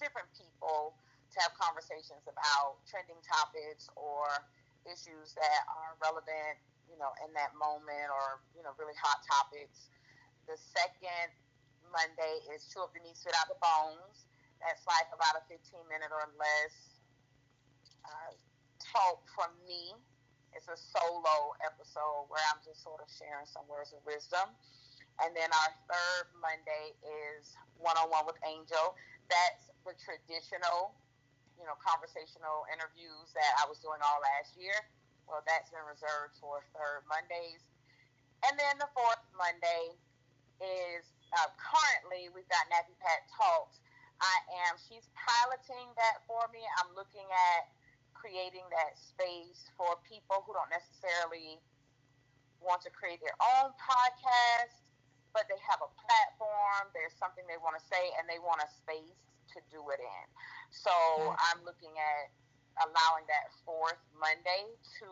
different people to have conversations about trending topics or issues that are relevant, you know, in that moment or, you know, really hot topics. The second Monday is Chew Up the Out the Bones. That's like about a 15 minute or less uh, talk from me. It's a solo episode where I'm just sort of sharing some words of wisdom. And then our third Monday is one on one with Angel. That's the traditional, you know, conversational interviews that I was doing all last year. Well, that's been reserved for third Mondays. And then the fourth Monday is uh, currently we've got Nappy Pat Talks. I am, she's piloting that for me. I'm looking at creating that space for people who don't necessarily want to create their own podcast, but they have a platform, there's something they want to say, and they want a space to do it in. So I'm looking at allowing that fourth Monday to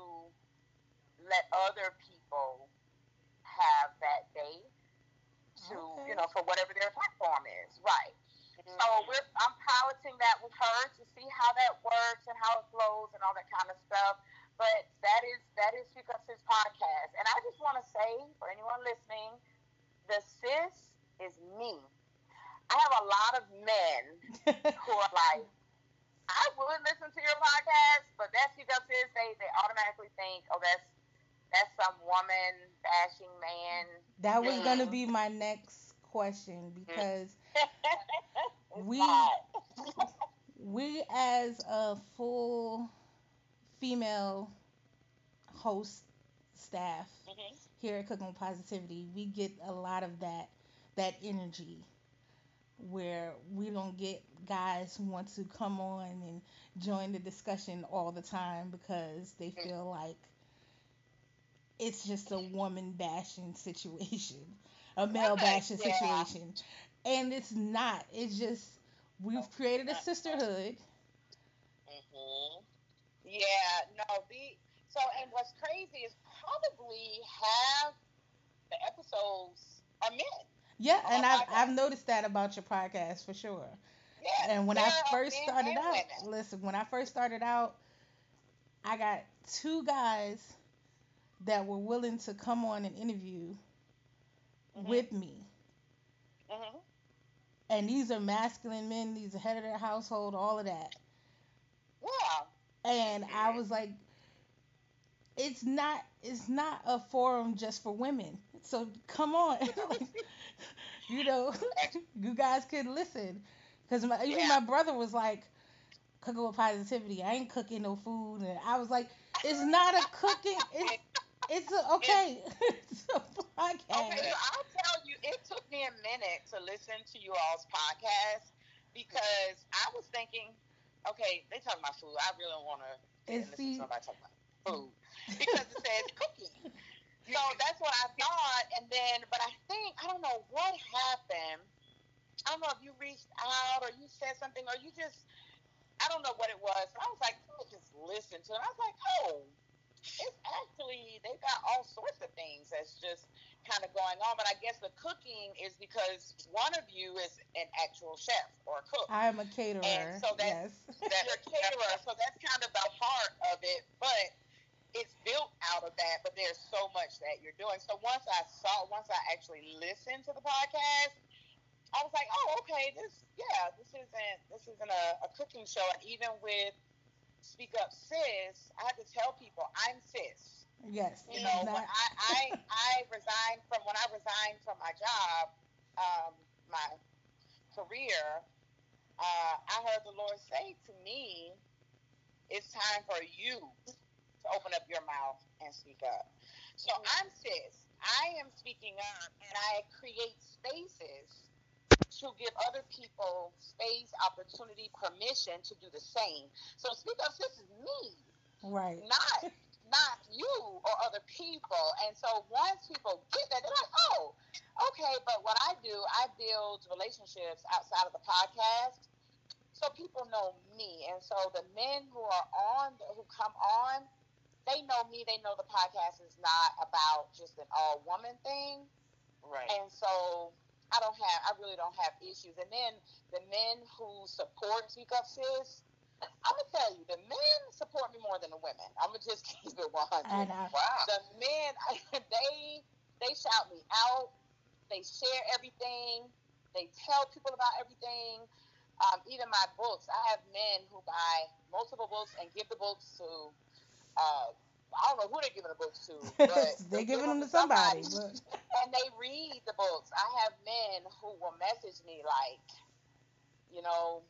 let other people have that day to, okay. you know, for whatever their platform is. Right. Mm-hmm. So we're, I'm piloting that with her to see how that works and how it flows and all that kind of stuff. But that is that is because his podcast. And I just want to say for anyone listening, the sis is me. I have a lot of men [laughs] who are like, I would listen to your podcast, but that's because sis they they automatically think, oh, that's that's some woman bashing man. That was gonna be my next question because [laughs] we [laughs] we as a full female host staff mm-hmm. Here at Cooking with Positivity, we get a lot of that that energy where we don't get guys who want to come on and join the discussion all the time because they mm-hmm. feel like it's just a woman bashing situation, a male bashing situation and it's not. It's just we've created a sisterhood. Mhm. Yeah. No. The so and what's crazy is probably half the episodes are men. Yeah, and I've I've noticed that about your podcast for sure. Yeah, and when I first started out, women. listen, when I first started out, I got two guys that were willing to come on and interview mm-hmm. with me. Mm-hmm and these are masculine men. These are head of their household, all of that. Yeah. And I was like, it's not it's not a forum just for women. So come on, [laughs] [laughs] you know, [laughs] you guys could listen. Because even yeah. my brother was like, cooking with positivity. I ain't cooking no food, and I was like, it's not a cooking. It's it's a, okay. it's a podcast. Okay, so I'll tell you, it took me a minute to listen to you all's podcast because I was thinking, okay, they talking about food. I really want to listen to somebody talk about food because it says cooking. So that's what I thought, and then, but I think I don't know what happened. I don't know if you reached out or you said something or you just, I don't know what it was. So I was like, let just listen to it. I was like, oh, it's actually they've got all sorts of things that's just kind of going on. But I guess the cooking is because one of you is an actual chef or a cook. I am a caterer. And so that's, yes. that's a caterer. So that's kind of the heart of it. But it's built out of that. But there's so much that you're doing. So once I saw, once I actually listened to the podcast, I was like, oh, okay, this, yeah, this isn't, this isn't a, a cooking show. And even with Speak Up Sis, I had to tell people I'm sis. Yes. You know, when I, I [laughs] I resigned from when I resigned from my job, um, my career, uh, I heard the Lord say to me, "It's time for you to open up your mouth and speak up." So mm-hmm. I'm sis. I am speaking up, and I create spaces to give other people space, opportunity, permission to do the same. So speak up, sis is me right. not not you or other people. And so once people get that, they're like, oh, okay. But what I do, I build relationships outside of the podcast, so people know me. And so the men who are on, who come on, they know me. They know the podcast is not about just an all woman thing. Right. And so I don't have, I really don't have issues. And then the men who support Speak Up Sis, I'm gonna tell you, the men support me more than the women. I'm gonna just [laughs] keep it 100. And I, wow. The men, [laughs] they they shout me out. They share everything. They tell people about everything. Um, even my books, I have men who buy multiple books and give the books to. Know who they're giving the books to, [laughs] but they're giving them to somebody. but- [laughs] and they read the books. I have men who will message me like, you know,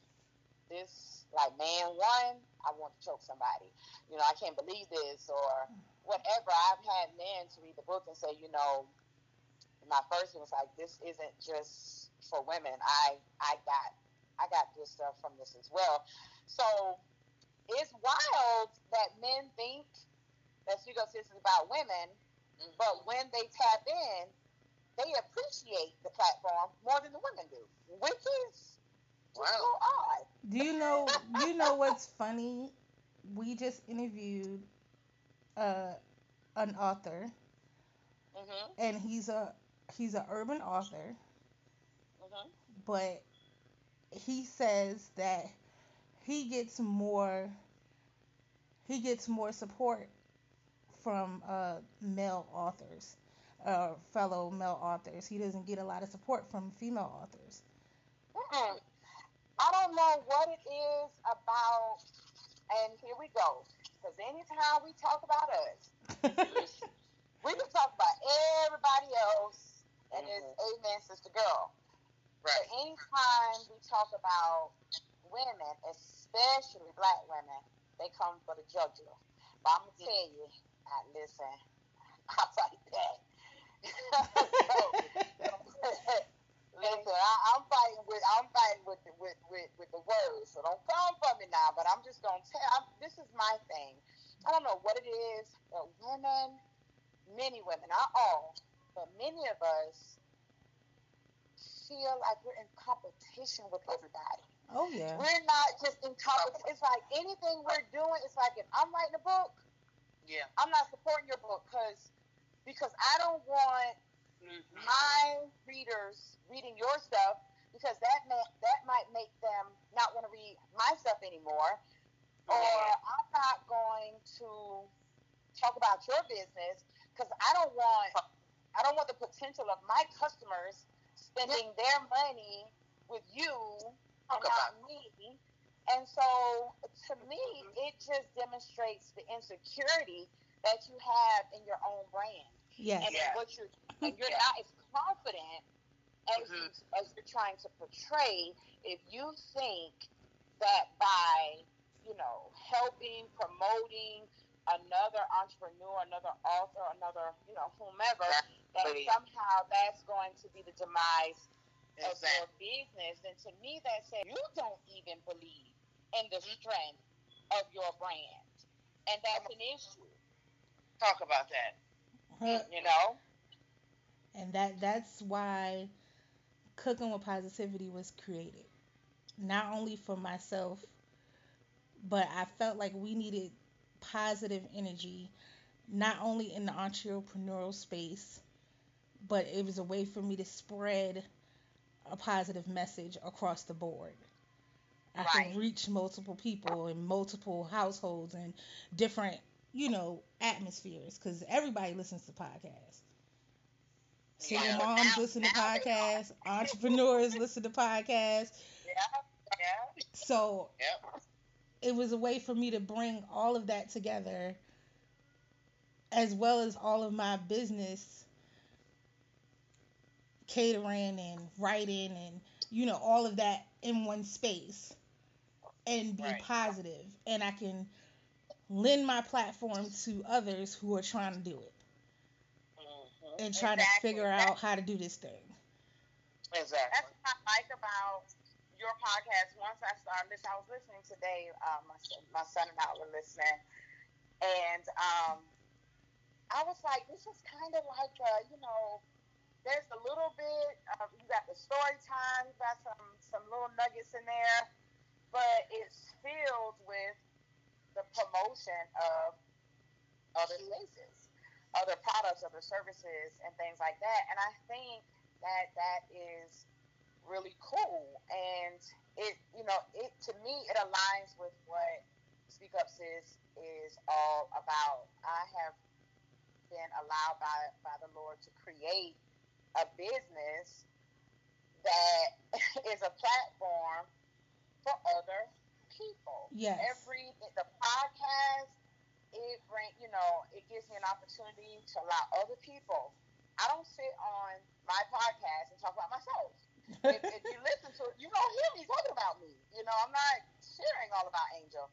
this like man one, I want to choke somebody. You know, I can't believe this or whatever. I've had men to read the book and say, you know, my first one was like, this isn't just for women. I I got I got good stuff from this as well. So it's wild that men think that Speak Up Sis is about women, but when they tap in, they appreciate the platform more than the women do, which is Wow. so odd. Do you know? Do you know what's funny? We just interviewed uh, an author, hmm and he's a he's an urban author, hmm but he says that he gets more he gets more support from uh, male authors, uh, fellow male authors. He doesn't get a lot of support from female authors. Mm-mm. I don't know what it is about, and here we go. Because anytime we talk about us, [laughs] we can talk about everybody else, and it's amen, sister girl. Right. But anytime we talk about women, especially black women, they come for the jugular. But I'm gonna tell you, [laughs] I, listen, I fight back. listen, I, I'm fighting with I'm fighting with the, with, with with the words. So don't come for me now. But I'm just gonna tell. I'm, this is my thing. I don't know what it is, but women, many women, not all, but many of us feel like we're in competition with everybody. Oh yeah. We're not just in competition. It's like anything we're doing. It's like if I'm writing a book, Yeah. I'm not supporting your book because because I don't want Mm-hmm. my readers reading your stuff because that may, that might make them not want to read my stuff anymore. Or I'm not going to talk about your business because I don't want I don't want the potential of my customers spending their money with you and Talk not me. And so to me, it just demonstrates the insecurity that you have in your own brand Yes. and Yeah. what you're and you're Yeah. not as confident as you, Mhm. as you're trying to portray if you think that by you know helping promoting another entrepreneur another author another you know whomever that Exactly. somehow that's going to be the demise of your business and to me that says you don't even believe in the mm-hmm. strength of your brand and that's an issue Talk about that. Huh. you know and that that's why cooking with positivity was created not only for myself but i felt like we needed positive energy not only in the entrepreneurial space but it was a way for me to spread a positive message across the board. I Right. could reach multiple people in multiple households and different, you know, atmospheres because everybody listens to podcasts. Single Yeah. moms Now- listen to now podcasts, [laughs] entrepreneurs listen to podcasts. Yeah, yeah, So Yep. it was a way for me to bring all of that together as well as all of my business catering and writing and you know all of that in one space and be Right. positive and I can lend my platform to others who are trying to do it Mhm. and try to Exactly. figure out how to do this thing. Exactly. That's what I like about your podcast. Once I started listening, I was listening today. Um, my son, my son and I were listening, and um, I was like, this is kind of like, uh, you know, there's a little bit. Of, you got the story time. You got some some little nuggets in there, but it's filled with the promotion of other spaces, other products, other services, and things like that. And I think that that is really cool and it you know it to me it aligns with what speak up sis is all about i have been allowed by by the lord to create a business that [laughs] is a platform for other people Yes. every the podcast it bring you know it gives me an opportunity to allow other people i don't sit on my podcast and talk about myself [laughs] if, if you listen to it, you don't hear me talking about me. You know, I'm not sharing all about Angel.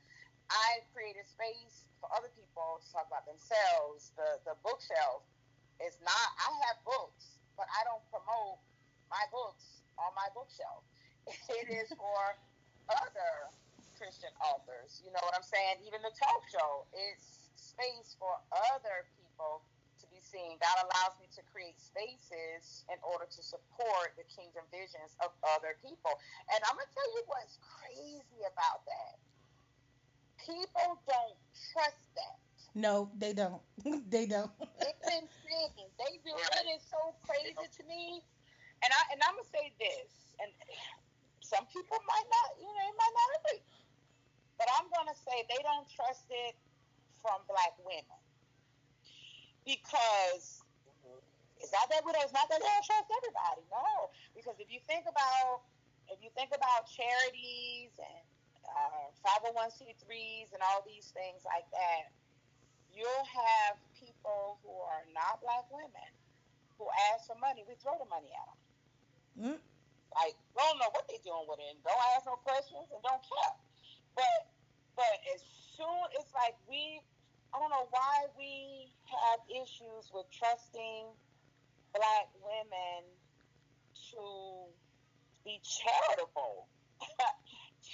I created space for other people to talk about themselves. The the bookshelf is not. I have books, but I don't promote my books on my bookshelf. [laughs] It is for other Christian authors. You know what I'm saying? Even the talk show is space for other people to be seen. God allows me to create spaces in order to support the kingdom visions of other people. And I'm going to tell you what's crazy about that. People don't trust that. no, they don't. [laughs] they don't. It's insane. They do. It is so crazy to me. And I and I'm gonna say this, and some people might not, you know, they might not agree. But I'm gonna say they don't trust it from black women because it's not that we don't, it's not that they don't trust everybody. No, because if you think about if you think about charities and uh, 501c3s and all these things like that, you'll have people who are not black women who ask for money. We throw the money at them. Mm. Like, don't know what they're doing with it, and don't ask no questions, and don't care. But, but as soon it's like we, I don't know why we have issues with trusting black women to be charitable, [laughs]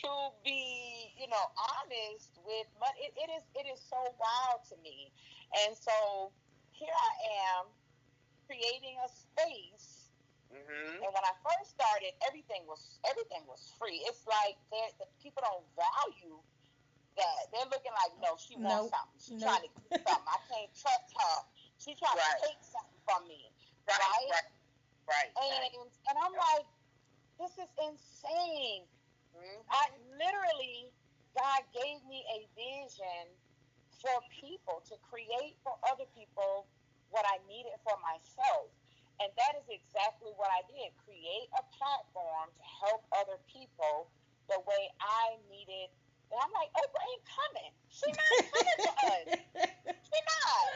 to be, you know, honest with money. It, it is, it is so wild to me, and so here I am creating a space Mm-hmm. and when I first started, everything was everything was free. It's like they're- the people don't value that. They're looking like, no, she wants Nope. something. She's Nope. trying to get something. I can't trust her. She's trying Right. to take something from me. Right, Right? right, right. right. And and I'm like, this is insane. Mhm. I literally, God gave me a vision for people to create for other people what I needed for myself. And that is exactly what I did create a platform to help other people the way I needed. And I'm like, Oprah ain't coming. She not coming to us. [laughs] She not.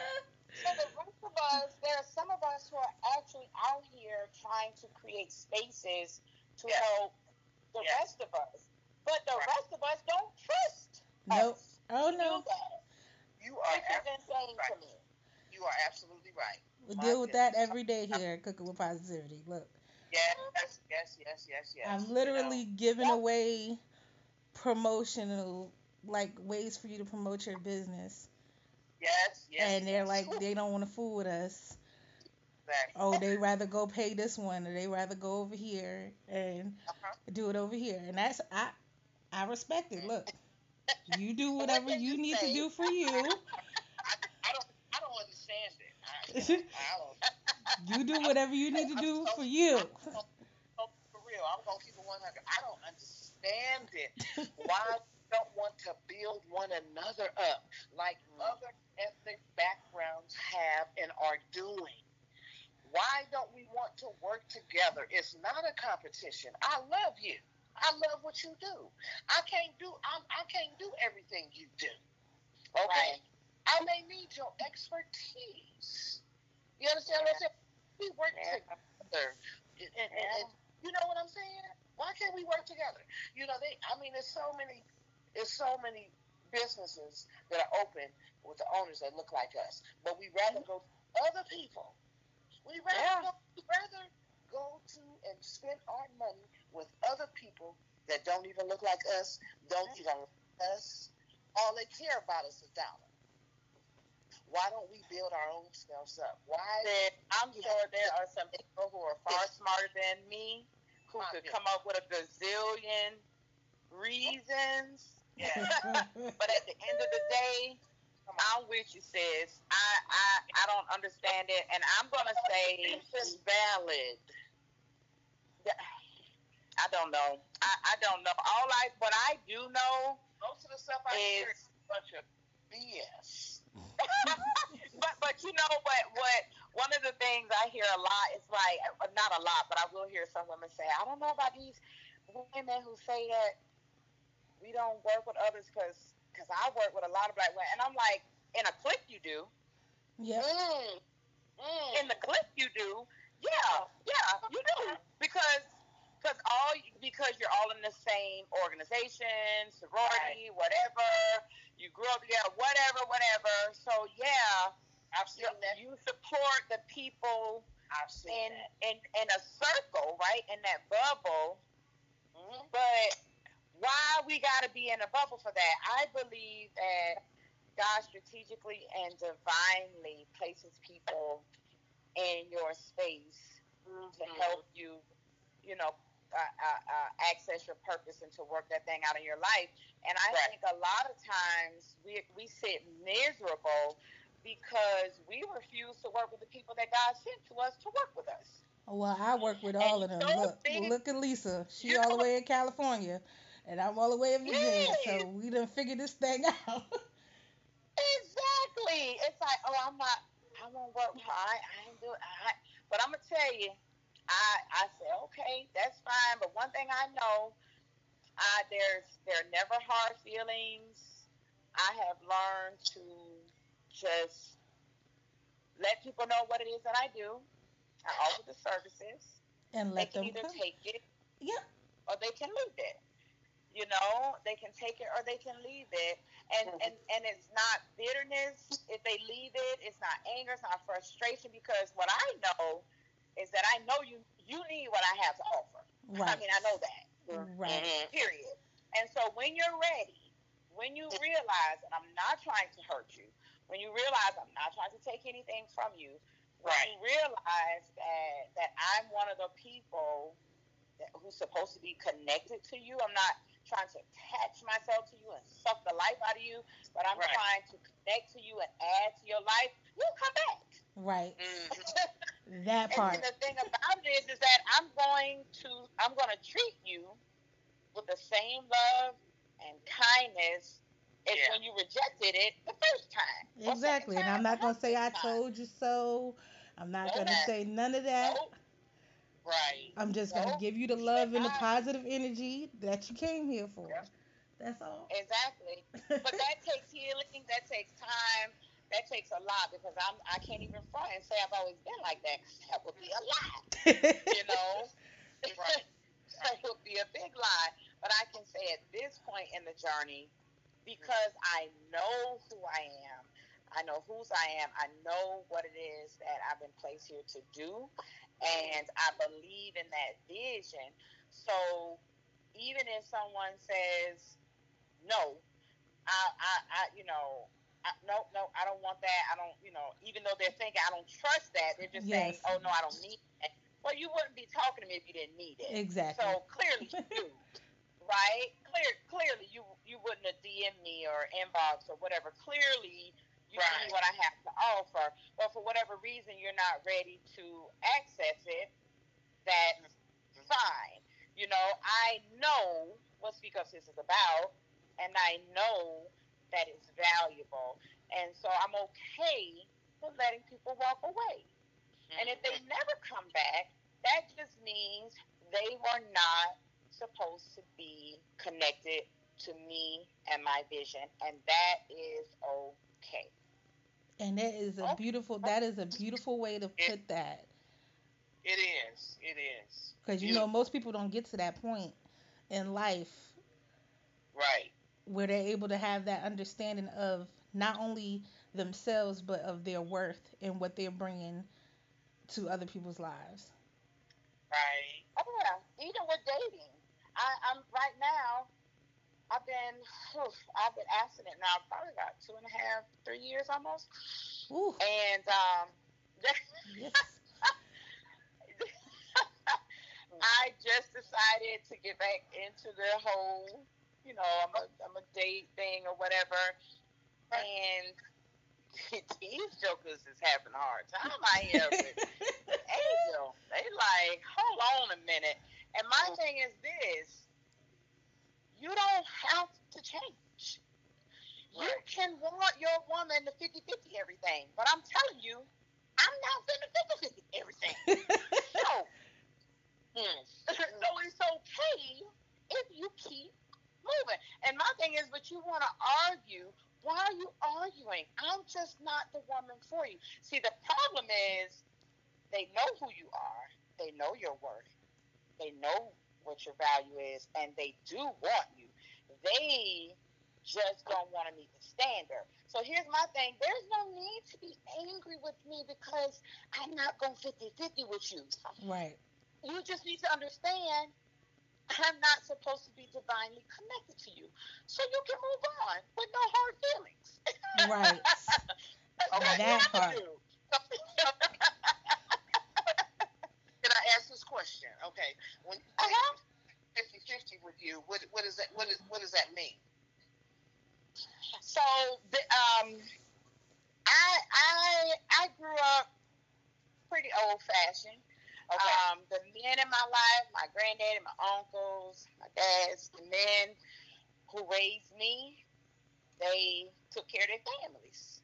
So the rest of us, there are some of us who are actually out here trying to create spaces to Yeah. help the Yeah. rest of us. But the Right. rest of us don't trust Nope. us Oh no. You are This ab- insane to right. me. you are absolutely right. We deal with that every day here Cooking with Positivity. Look, Yes, yes, yes, yes, yes. I'm You know, literally giving Yep. away promotional like ways for you to promote your business. yes, yes. and they're like they don't want to fool with us. Exactly. Oh, they rather go pay this one or they rather go over here and Uh-huh. do it over here. And that's I I respect it. Look. You do [laughs] whatever you you need to do for you. [laughs] I, I don't, I don't understand it. I, I don't. You do whatever you need to do for you. Oh, for real, I'm gonna keep it 100. I don't understand it. [laughs] Why don't we want to build one another up like mm. other ethnic backgrounds have and are doing? Why don't we want to work together? It's not a competition. I love you. I love what you do. I can't do I'm, I can't do everything you do. Okay. Right. I may need your expertise. You understand what I'm saying? We work together. And, and, and, you know what I'm saying? Why can't we work together? You know, they I mean there's so many there's so many businesses that are open with the owners that look like us. But we rather go to other people. We rather Yeah. go we rather go to and spend our money with other people that don't even look like us, don't even like us. All they care about is the dollar. Why don't we build our own selves up? Why I'm sure there are some people who are far smarter than me who could come up with a gazillion reasons. [laughs] But at the end of the day, I'm with you, sis. I I, I don't understand it, and I'm gonna say it's valid? I don't know. I, I don't know. All I what I do know, Most of the stuff I hear Is- is a bunch of BS. But but you know what what one of the things I hear a lot is like not a lot, but I will hear some women say, I don't know about these women who say that we don't work with others because because I work with a lot of black women, and I'm like, in a clique you do, Yep. Mm. Mm. in the clique you do, yeah, yeah, you do because. Because all because you're all in the same organization, sorority, whatever. You grew up together, whatever, whatever. So yeah, I've seen you, that. you support the people I've seen in, that. in in a circle, right? In that bubble. Mhm. But why we gotta be in a bubble for that? I believe that God strategically and divinely places people in your space to Mhm. help you, you know, uh, uh, uh, access your purpose and to work that thing out in your life. And I Right. think a lot of times we we sit miserable because we refuse to work with the people that God sent to us to work with us. Well, I work with all of them. so Look, big- look at Lisa. She You all the way in California, and I'm all the way in Virginia. Yes. So we done figured this thing [laughs] out. Exactly. It's like, oh, I'm not. I won't work. with. I, I ain't do it. I, but I'm gonna tell you, I I say okay, that's fine. But one thing I know, I there's there are never hard feelings. I have learned to just let people know what it is that I do. I offer the services. and They let can them either come. take it Yeah. or they can leave it. You know, they can take it or they can leave it. And Mhm. and and it's not bitterness if they leave it. It's not anger. It's not frustration because what I know is that I know you you need what I have to offer. Right. I mean, I know that. Right. Mhm. Period. And so when you're ready, when you realize that I'm not trying to hurt you, when you realize I'm not trying to take anything from you, when Right. you realize that that I'm one of the people that, who's supposed to be connected to you, I'm not trying to attach myself to you and suck the life out of you, but I'm Right. trying to connect to you and add to your life. You'll come back. Right. Mhm. [laughs] That part. and the thing about it is, is that I'm going to I'm going to treat you with the same love and kindness as Yeah. when you rejected it the first time. Exactly. second And I'm not gonna say I hundredth time. told you so. I'm not No, gonna say none of that. Nope. Right. I'm just gonna give you the love and the positive energy that you came here for. Yep. That's all. Exactly. But that [laughs] takes healing. That takes time. That takes a lot because I'm I can't even front and say I've always been like that 'cause that would be a lie. You [laughs] know. Right. [laughs] that would be a big lie. But I can say at this point in the journey, because I know who I am, I know whose I am, I know what it is that I've been placed here to do, and I believe in that vision. So even if someone says no, I, I, I you know. I, no, no, I don't want that. I don't, you know, even though they're thinking I don't trust that, they're just saying, oh no, I don't need that. Well, you wouldn't be talking to me if you didn't need it. Exactly. So clearly you do, [laughs] right? Clear, clearly you you wouldn't have DM me or inbox or whatever. Clearly You right. see what I have to offer, but for whatever reason you're not ready to access it. That's mm-hmm. fine. You know, I know what Speak Up Sis is about, and I know that it's valuable, and so I'm okay with letting people walk away. And if they never come back, that just means they were not supposed to be connected to me and my vision, and that is okay. And that is a beautiful. That is a beautiful way to put that. It is. It is. Because you know most people don't get to that point in life. Right. Where they're able to have that understanding of not only themselves but of their worth and what they're bringing to other people's lives. Right. Oh yeah. Even with dating, I, I'm right now. I've been, oof, I've been abstinent now. Probably about two and a half, three years almost. Ooh. And um, yes. [laughs] I just decided to get back into the whole, you know, I'm a I'm a date thing or whatever, and [laughs] these jokers is having a hard time out here with [laughs] Angel. They like, hold on a minute. And my mm. thing is this you don't have to change. You can want your woman to 50 50 everything, but I'm telling you, I'm not going to 50 50 everything. [laughs] so, mm. so it's okay if you keep moving. And my thing is, but you want to argue why are you arguing? I'm just not the woman for you. See, the problem is they know who you are, they know your worth, they know what your value is, and they do want you. They just don't want to meet the standard. So here's my thing there's no need to be angry with me because I'm not going 50 50 with you. Right. You just need to understand I'm not supposed to be divinely connected to you. So you can move on with no hard feelings. Right. [laughs] okay. That part. [laughs] can I ask this question? Okay. When uh-huh. 50 50 with you, what, what, is that, what, is, what does that mean? So, the, um, I, I, I grew up pretty old fashioned. Okay. Um, the men in my life, my granddad and my uncles, my dads, the men who raised me, they took care of their families.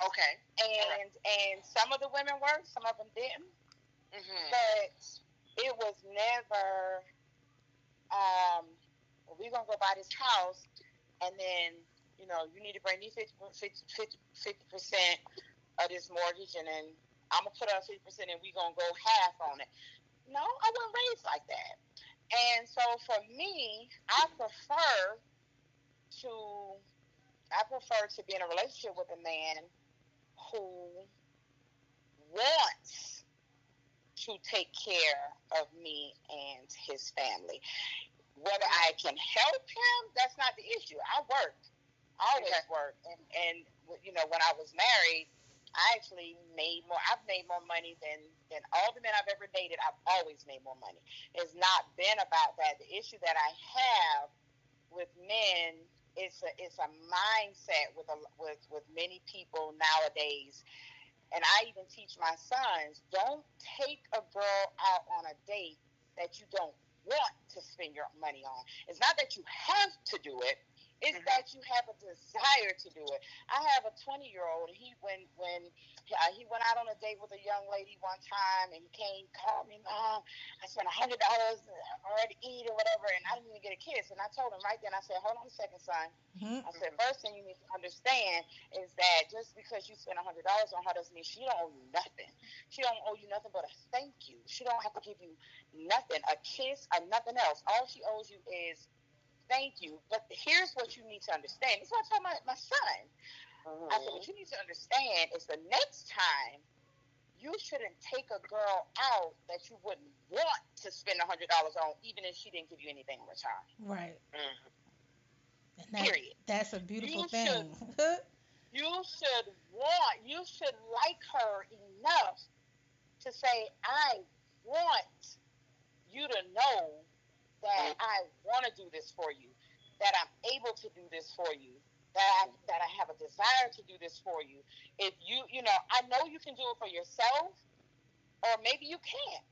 Okay. And and some of the women worked, some of them didn't. Mm-hmm. But it was never, um, well, we're gonna go buy this house, and then you know you need to bring me 50 percent of this mortgage, and then I'm gonna put up 50% and we're gonna go half on it. No, I wasn't raised like that. And so for me, I prefer to I prefer to be in a relationship with a man who wants to take care of me and his family. Whether I can help him, that's not the issue. I work, I always okay. work, and and you know when I was married, I actually made more. I've made more money than than all the men I've ever dated. I've always made more money. It's not been about that. The issue that I have with men it's a it's a mindset with a with with many people nowadays. And I even teach my sons: don't take a girl out on a date that you don't want to spend your money on. It's not that you have to do it it's mm-hmm. that you have a desire to do it. I have a 20 year old. He when when uh, he went out on a date with a young lady one time, and he came called me, mom. I spent a hundred dollars already to eat or whatever, and I didn't even get a kiss. And I told him right then. I said, hold on a second, son. Mm-hmm. I said, first thing you need to understand is that just because you spent a hundred dollars on her doesn't mean she don't owe you nothing. She don't owe you nothing but a thank you. She don't have to give you nothing, a kiss or nothing else. All she owes you is thank you. But here's what you need to understand. This is what I told my, my son. Mm-hmm. I said, what you need to understand is the next time you shouldn't take a girl out that you wouldn't want to spend a hundred dollars on, even if she didn't give you anything in return. Right. Mm-hmm. That, Period. That's a beautiful you thing. Should, [laughs] you should want, you should like her enough to say, I want you to know that I want to do this for you, that I'm able to do this for you, that I that I have a desire to do this for you. If you, you know, I know you can do it for yourself, or maybe you can't.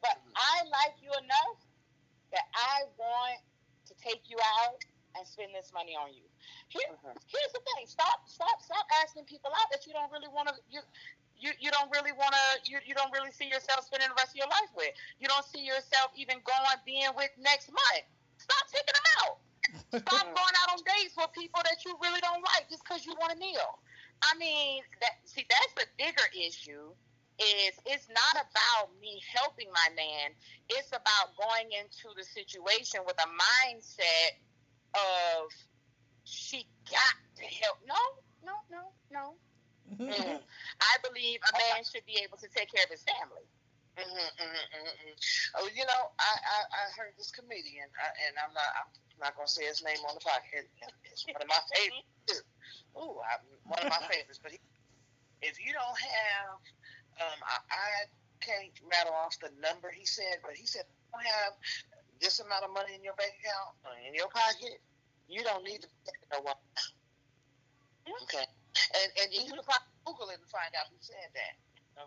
But mm-hmm. I like you enough that I want to take you out and spend this money on you. Here, mm-hmm. here's the thing: stop, stop, stop asking people out that you don't really want to. You, you, you don't really want to. You, you don't really see yourself spending the rest of your life with. You don't see yourself even going being with next month. Stop taking them out. Stop [laughs] going out on dates with people that you really don't like just because you want a meal. I mean, that see, that's the bigger issue. Is it's not about me helping my man. It's about going into the situation with a mindset of she got to help. No, no, no, no. Mm-hmm. I believe a man should be able to take care of his family. Mm-hmm, mm-hmm, mm-hmm. oh, you know, I, I, I heard this comedian, uh, and I'm not I'm not gonna say his name on the podcast. It's one of my favorites. Ooh, I, one of my [laughs] favorites. But he, if you don't have, um, I, I can't rattle off the number he said, but he said, if you don't have this amount of money in your bank account or in your pocket, you don't need to no one. Okay, and and you can probably Google it and find out who said that.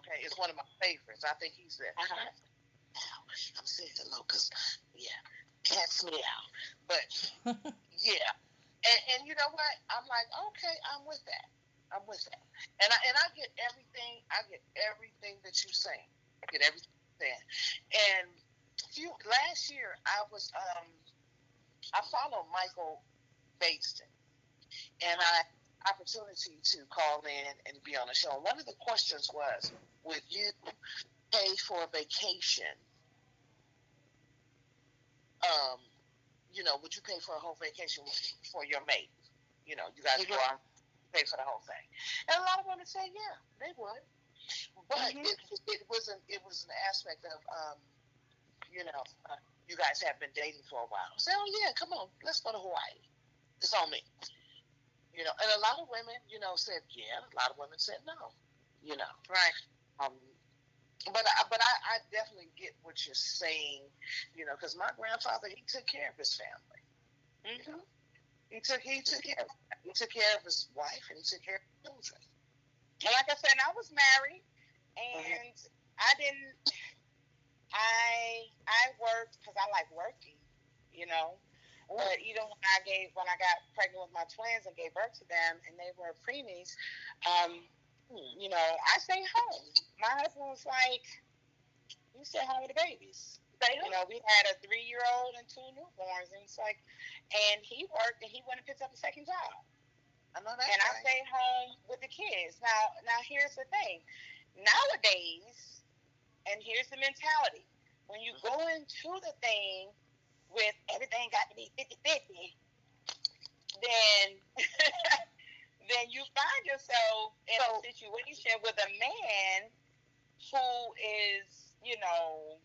Okay, it's one of my favorites. I think he said. Uh-huh. I'm saying hello because yeah, cats me out. But [laughs] yeah, and, and you know what? I'm like, okay, I'm with that. I'm with that. And I and I get everything. I get everything that you say. I get everything. And few last year, I was um, I followed Michael Baisden, and I opportunity to call in and be on the show. One of the questions was, would you pay for a vacation? Um, you know, would you pay for a whole vacation for your mate? You know, you guys mm-hmm. go out, pay for the whole thing. And a lot of women say, yeah, they would. But mm-hmm. it, it was an it was an aspect of, um, you know, uh, you guys have been dating for a while. Say, oh yeah, come on, let's go to Hawaii. It's on me. You know, and a lot of women, you know, said yeah. A lot of women said no. You know, right. Um, but I, but I, I definitely get what you're saying. You know, because my grandfather he took care of his family. Mm-hmm. He took he took care of, he took care of his wife and he took care of his children. And like I said, I was married, and mm-hmm. I didn't. I I worked because I like working. You know, but even when I gave, when I got pregnant with my twins and gave birth to them, and they were preemies, um, you know, I stayed home. My husband was like, "You stay home with the babies." You know, we had a three-year-old and two newborns, and it's like, and he worked and he went and picked up a second job. I know that. And right. I stayed home with the kids. Now, now here's the thing. Nowadays, and here's the mentality: when you go into the thing with everything got to be 50 50, then [laughs] then you find yourself in a situation with a man who is, you know,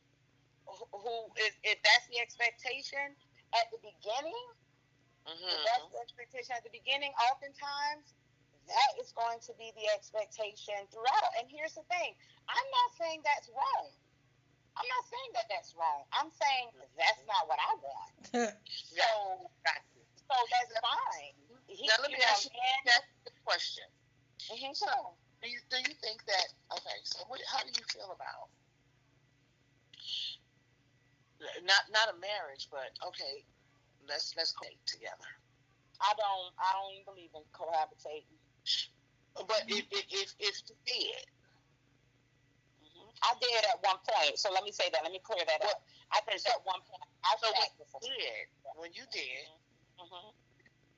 who is if that's the expectation at the beginning, mm-hmm. if that's the expectation at the beginning, oftentimes that is going to be the expectation throughout. And here's the thing I'm not saying that's wrong. I'm not saying that that's wrong. I'm saying that's not what I want. [laughs] so, so that's fine. He, now let me ask you that question. Mm-hmm. So, do you do you think that? Okay, so what, how do you feel about not not a marriage, but okay, let's let's cohabit together. I don't I don't believe in cohabitating. But if if if, if you did, I did at one point. So let me say that. Let me clear that up. I did at one point. I so when you did, when you did, mm-hmm.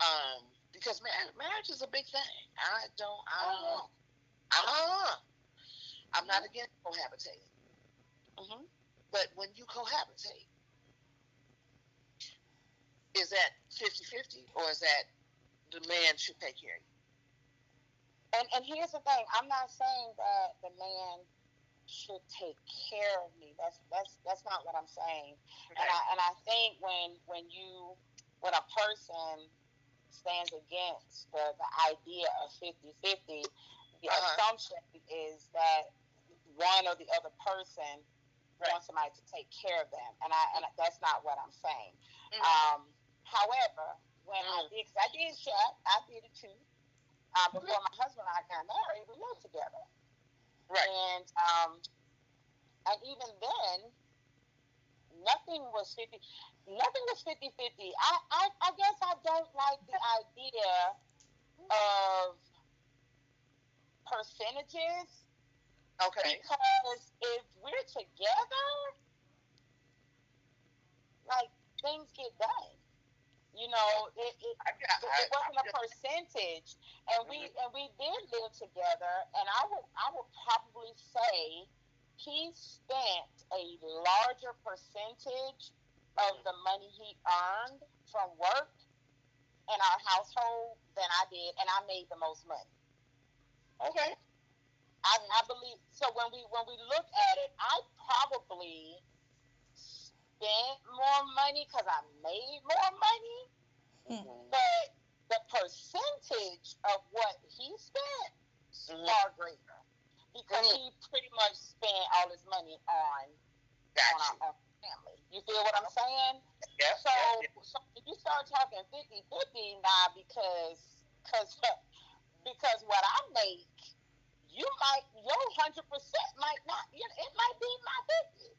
um, because marriage, marriage is a big thing. I don't, I don't know. I don't. I'm not against cohabitating. Mm-hmm. But when you cohabitate, is that 50-50 or is that the man should take care of you? And, and here's the thing. I'm not saying that the man should take care of me. That's that's that's not what I'm saying. And I and I think when when you when a person stands against the, the idea of 50-50, the uh-huh. assumption is that one or the other person right. wants somebody to take care of them, and I and that's not what I'm saying. Mm-hmm. Um, however, when I did, cause I did chat, I did it too. Uh, before my husband and I got married, we lived together. Right. And um, and even then, nothing was fifty. Nothing was 50-50. I, I I guess I don't like the idea of percentages Okay. because if we're together, like things get done. You know, it, it, I, I, it wasn't a percentage, and we and we did live together. And I would I would probably say he spent a larger percentage of the money he earned from work in our household than I did, and I made the most money. okay. I, I believe so. When we when we look at it, I probably spent more money because I made more money, Mm-hmm. but the percentage of what he spent is Mhm. far greater because Mhm. he pretty much spent all his money on on Gotcha. our, on family. You feel what I'm saying? Yep. So, yep. so if you start talking 50 50 now because cause, [laughs] because what I make, you might, your 100% might not, you know, it might be my 50.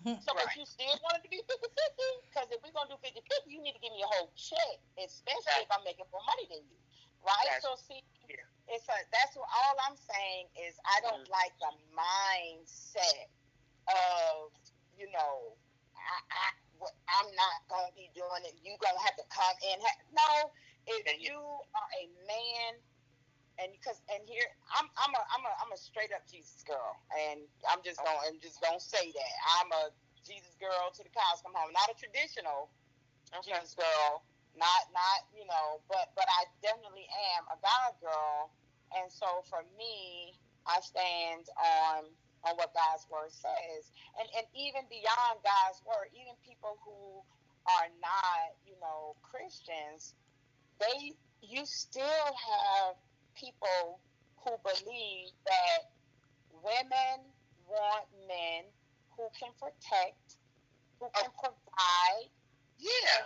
[laughs] So, but Right. you still want it to be 50 50? Because if we're going to do 50 50, you need to give me a whole check, especially if I'm making more money than you. Right? Gotcha. So, see, Yeah. it's a, that's what all I'm saying is I don't Mhm. like the mindset of, you know, I, I, what- I'm not to be doing it. you to have to come in. Ha- no, if And you- you are a man, and because and here I'm I'm a I'm a I'm a straight up Jesus girl, and I'm just gonna I'm just gonna say that I'm a Jesus girl to the cows come home. Not a traditional Jesus girl, not not you know, but but I definitely am a God girl, and so for me, I stand on on what God's word says, and and even beyond God's word, even people who are not you know Christians, they you still have people who believe that women want men who can protect, who can provide, Yeah.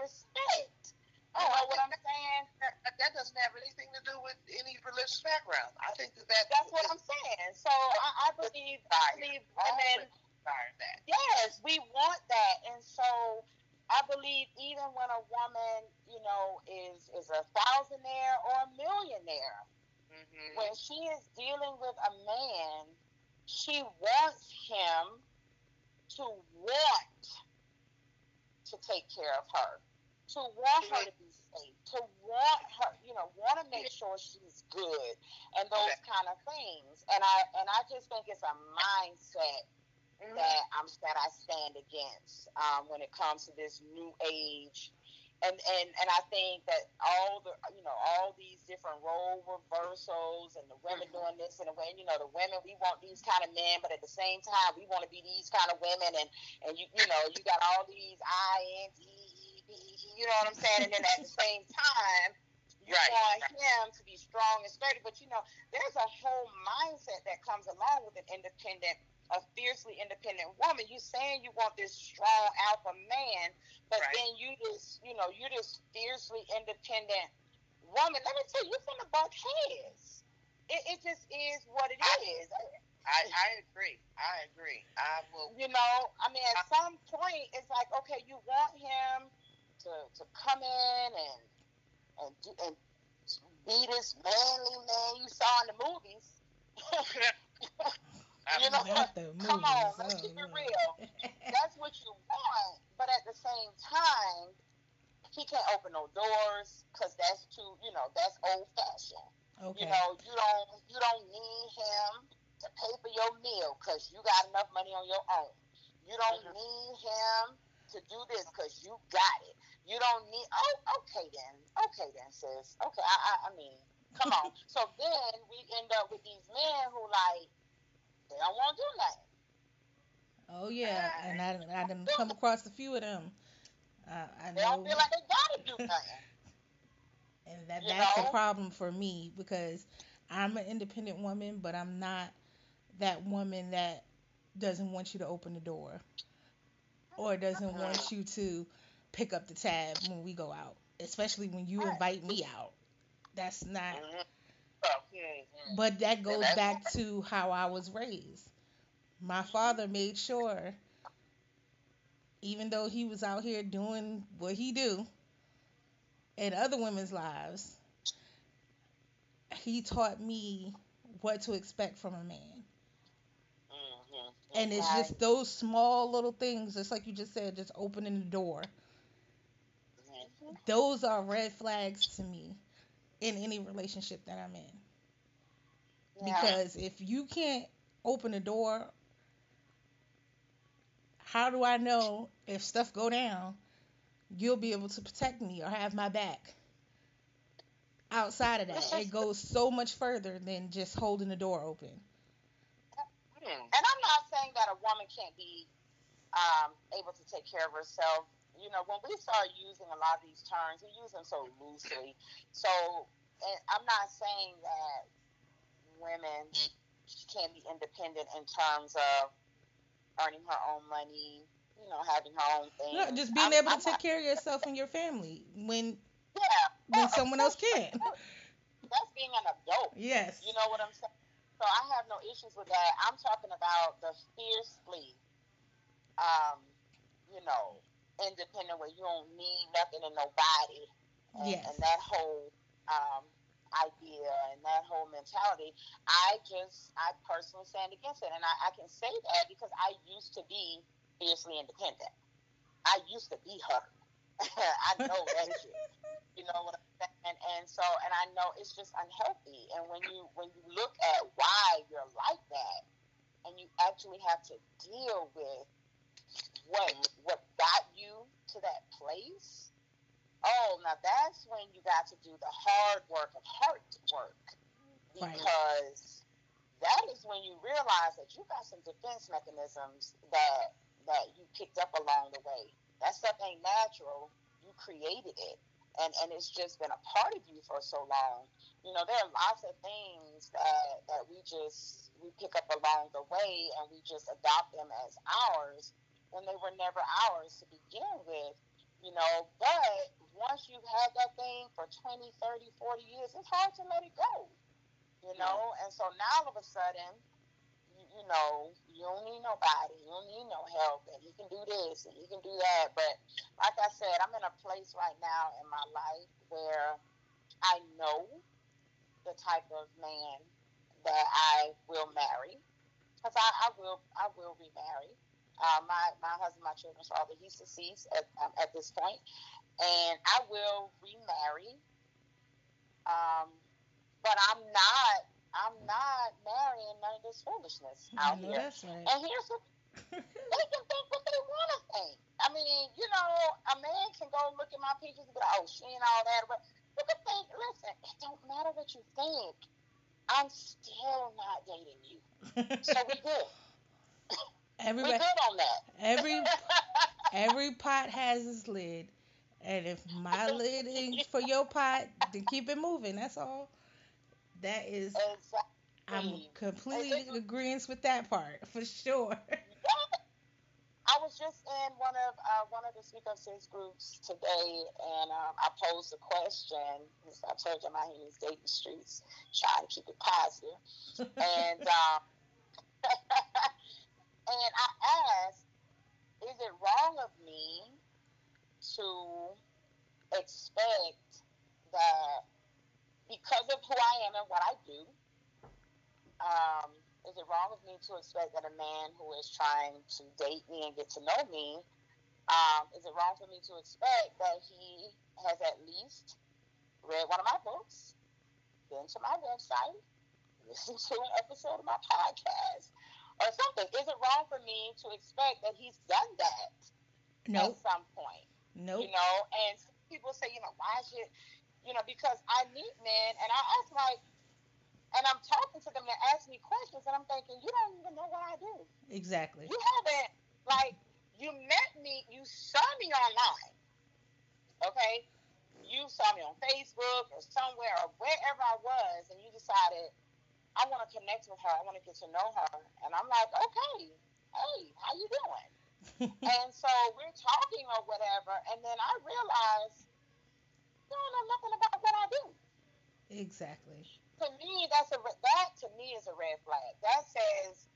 respect. Oh, You I know what I'm saying? That, that doesn't have anything to do with any religious background. I think that, that That's what I'm saying. So I, I believe, I believe women. that. Yes, we want that, and so I believe even when a woman, you know, is is a thousandaire or a millionaire, Mm-hmm. when she is dealing with a man, she wants him to want to take care of her, to want her to be safe, to want her, you know, want to make sure she's good, and those Okay. kind of things. And I and I just think it's a mindset Mm-hmm. that I'm that I stand against um, when it comes to this new age. And, and and I think that all the you know all these different role reversals and the women Mhm. doing this and the way you know the women we want these kind of men but at the same time we want to be these kind of women and and you you know you got all these I N T E B you know what I'm saying and then at the same time you Right. want him to be strong and sturdy but you know there's a whole mindset that comes along with an independent a fiercely independent woman. You saying you want this strong alpha man, but Right. then you just, you know, you just fiercely independent woman. Let me tell you, you're finna buck heads. It, it just is what it is. I, I agree. I agree. I will. You know, I mean, at some point, it's like, okay, you want him to to come in and and do, and be this manly man you saw in the movies. [laughs] [laughs] you know, Not the come on, let's keep it real. [laughs] that's what you want, but at the same time, he can't open no doors because that's too, you know, that's old fashioned. okay. You know, you don't you don't need him to pay for your meal because you got enough money on your own. You don't Mhm. need him to do this because you got it. You don't need. Oh, okay then. Okay then, sis. Okay, I I, I mean, come on. [laughs] so then we end up with these men who like they don't want to do nothing. Oh yeah, and I I done come across a few of them. Uh, I They know, don't feel like they gotta do nothing. [laughs] and that you that's know? a problem for me because I'm an independent woman, but I'm not that woman that doesn't want you to open the door or doesn't want you to pick up the tab when we go out. especially when you invite me out. That's not. But that goes back to how I was raised. My father made sure, even though he was out here doing what he do in other women's lives, he taught me what to expect from a man. And it's just those small little things, just like you just said, just opening the door. Mhm. Those are red flags to me in any relationship that I'm in. Yeah. Because if you can't open the door, how do I know if stuff go down, you'll be able to protect me or have my back? Outside of that, it [laughs] goes so much further than just holding the door open. And I'm not saying that a woman can't be um, able to take care of herself. You know, when we start using a lot of these terms, we use them so loosely. So, and I'm not saying that women can't be independent in terms of earning her own money, you know, having her own thing. No, just being I'm- able to I'm take not- care of yourself and your family when yeah, when well, someone else can't. That's being an adult. Yes. You know what I'm saying? So I have no issues with that. I'm talking about the fiercely, um, you know, independent where you don't need nothing and nobody, and, Yes. and that whole um, idea and that whole mentality. I just, I personally stand against it, and I, I can say that because I used to be fiercely independent. I used to be her. [laughs] I know that shit. You know what I'm saying? And, and so, and I know it's just unhealthy. And when you when you look at why you're like that, and you actually have to deal with what what got you to that place, oh, now that's when you got to do the hard work of heart work, Right. because that is when you realize that you got some defense mechanisms that that you picked up along the way. That stuff ain't natural. You created it and and it's just been a part of you for so long. You know, there are lots of things that that we just we pick up along the way and we just adopt them as ours when they were never ours to begin with. You know, but once you've had that thing for 20, 30, 40 years, it's hard to let it go. You know, and so now all of a sudden, you, you know, you don't need nobody, you don't need no help, and he can do this and he can do that. But like I said, I'm in a place right now in my life where I know the type of man that I will marry, because I, I will I will remarry. Uh, my my husband, my children's father, he's deceased at um, at this point, and I will remarry. Um, but I'm not I'm not marrying none of this foolishness [laughs] out know here. right. And here's what, they can think what they want to think. I mean, you know, a man can go look at my pictures and be like, oh, she and all that. But you can think, listen, it don't matter what you think. I'm still not dating you. [laughs] So we good. [laughs] we Everybody, good on that. every [laughs] every pot has its lid, and if my lid ain't for your pot, then keep it moving. That's all. That is, exactly. I'm completely agreeing with that part for sure. I was just in one of uh, one of the Speak Up Sis groups today, and um, I posed a question. I told you here in these dating streets, trying to keep it positive. [laughs] and um, [laughs] and I asked, "Is it wrong of me to expect that because of who I am and what I do, um, is it wrong of me to expect that a man who is trying to date me and get to know me, um, is it wrong for me to expect that he has at least read one of my books, been to my website, [laughs] listened to an episode of my podcast, or something? Is it wrong for me to expect that he's done that Nope, at some point? nope. You know, and some people say, you know, why should, you know, because I meet men and I ask like, and I'm talking to them, they ask me questions, and I'm thinking, you don't even know what I do. Exactly. You haven't, like, you met me, you saw me online, okay? You saw me on Facebook or somewhere or wherever I was, and you decided, I want to connect with her, I want to get to know her. And I'm like, okay, hey, how you doing? [laughs] and so we're talking or whatever, and then I realize You don't know nothing about what I do. Exactly. To me, that's a that to me is a red flag. That says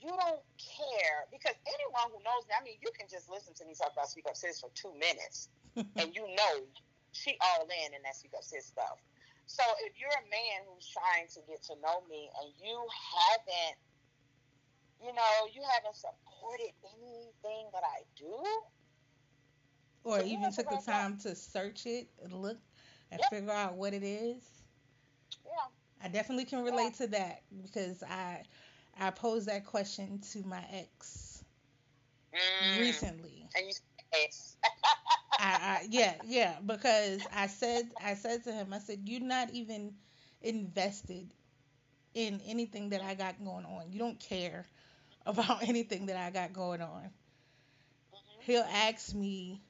you don't care because anyone who knows me, I mean, you can just listen to me talk about Speak Up Sis for two minutes, [laughs] and you know she all in in that Speak Up Sis stuff. So if you're a man who's trying to get to know me and you haven't, you know, you haven't supported anything that I do, or even took the time to search it and look and yep. figure out what it is. Yeah. I definitely can relate yeah. to that because I I posed that question to my ex mm. recently. And you ex. [laughs] I, yeah, yeah, because I said I said to him, I said, You're not even invested in anything that I got going on. You don't care [laughs] about anything that I got going on. Mm-hmm. He'll ask me,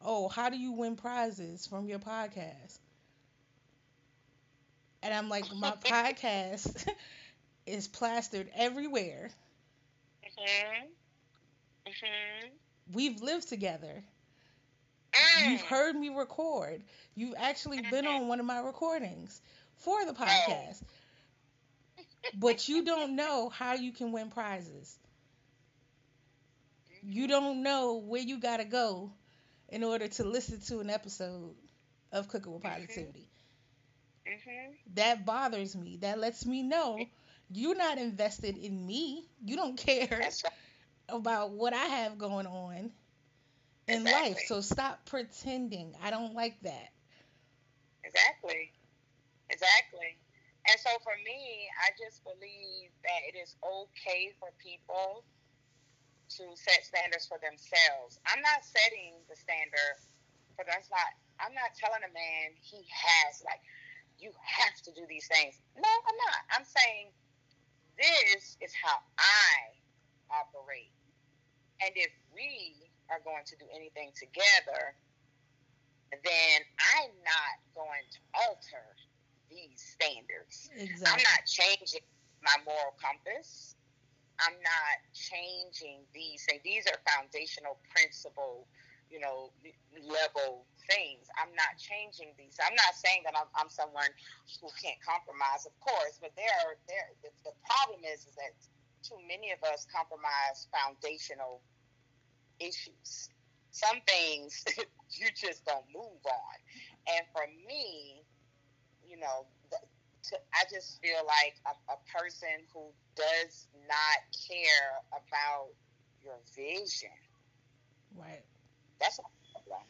Oh, how do you win prizes from your podcast? And I'm like, My [laughs] podcast [laughs] is plastered everywhere. Mhm. Mhm. We've lived together. Mm. You've heard me record. You've actually been on one of my recordings for the podcast. but you don't know how you can win prizes. You don't know where you got to go in order to listen to an episode of Cooking with mm-hmm. Positivity. Mm-hmm. That bothers me. That lets me know you're not invested in me. You don't [laughs] care right. about what I have going on in exactly. life. So stop pretending. I don't like that. Exactly. Exactly. And so for me, I just believe that it is okay for people to set standards for themselves. I'm not setting the standard for that's not I'm not telling a man he has like you have to do these things. No, I'm not. I'm saying this is how I operate. And if we are going to do anything together, then I'm not going to alter these standards. Exactly. I'm not changing my moral compass. I'm not changing these things. These are foundational principle, you know, level things. I'm not changing these. I'm not saying that I'm, I'm someone who can't compromise, of course, but there are there. The, the problem is is that too many of us compromise foundational issues. Some things [laughs] you just don't move on, and for me, you know, I just feel like a, a person who does not care about your vision. Right. That's a problem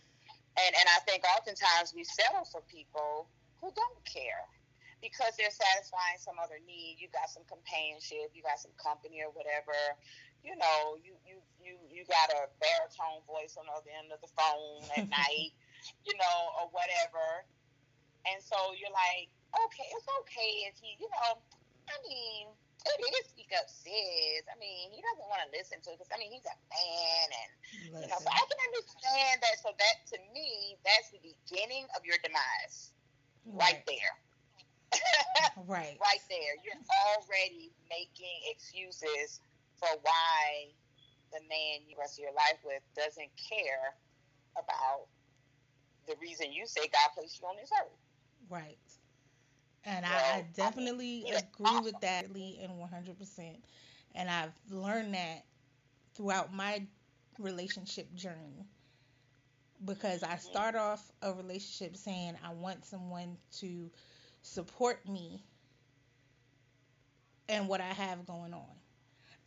and and I think oftentimes we settle for people who don't care because they're satisfying some other need. You got some companionship, you got some company or whatever. You know, you you you you got a baritone voice on the other end of the phone at [laughs] night, you know, or whatever. And so you're like, okay, it's okay if he, you know, I mean, it is speak up sis. I mean, he doesn't want to listen to because I mean he's a man, and listen. you know, so I can understand that. So that to me, that's the beginning of your demise, right, right there. right. [laughs] Right there. You're already making excuses for why the man you rest of your life with doesn't care about the reason you say God placed you on this earth. Right. And well, I, I, definitely I mean, agree with that and 100%. And I've learned that throughout my relationship journey because I mm-hmm. start off a relationship saying I want someone to support me and what I have going on.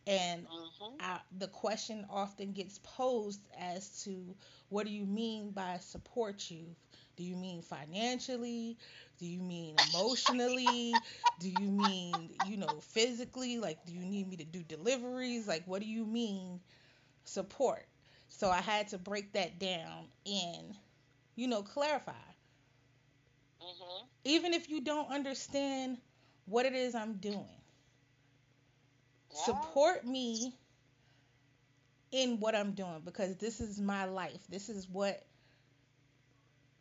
And mm-hmm. I, the question often gets posed as to what do you mean by support you? Do you mean financially? Do you mean emotionally? do you mean, you know, physically? Like, do you need me to do deliveries? Like, what do you mean support? So I had to break that down and, you know, clarify. Mm-hmm. Even if you don't understand what it is I'm doing, yeah. support me in what I'm doing because this is my life. This is what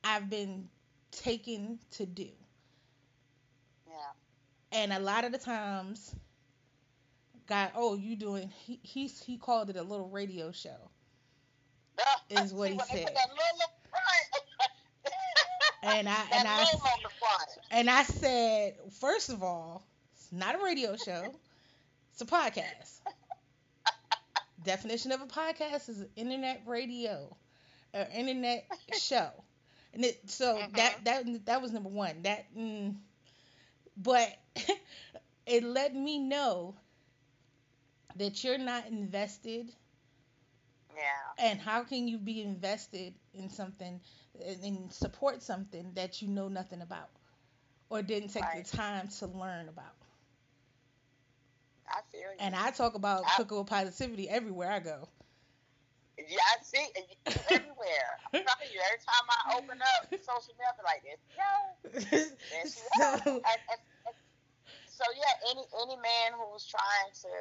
I've been taken to do. Yeah. And a lot of the times, God, oh, you doing? He he he called it a little radio show. [laughs] is what he said. [laughs] and I and I and I said, first of all, it's not a radio show; it's a podcast. [laughs] Definition of a podcast is internet radio, or internet show, and it so mm-hmm. that that that was number one. That, mm, but [laughs] it let me know that you're not invested. Yeah. And how can you be invested in something and support something that you know nothing about or didn't take right. the time to learn about? I feel you. And I talk about I, cooking with positivity everywhere I go. Yeah, I see everywhere. I'm telling you, every time I open up social media, like this, yo, [laughs] so, and, and, and, so yeah, any any man who's trying to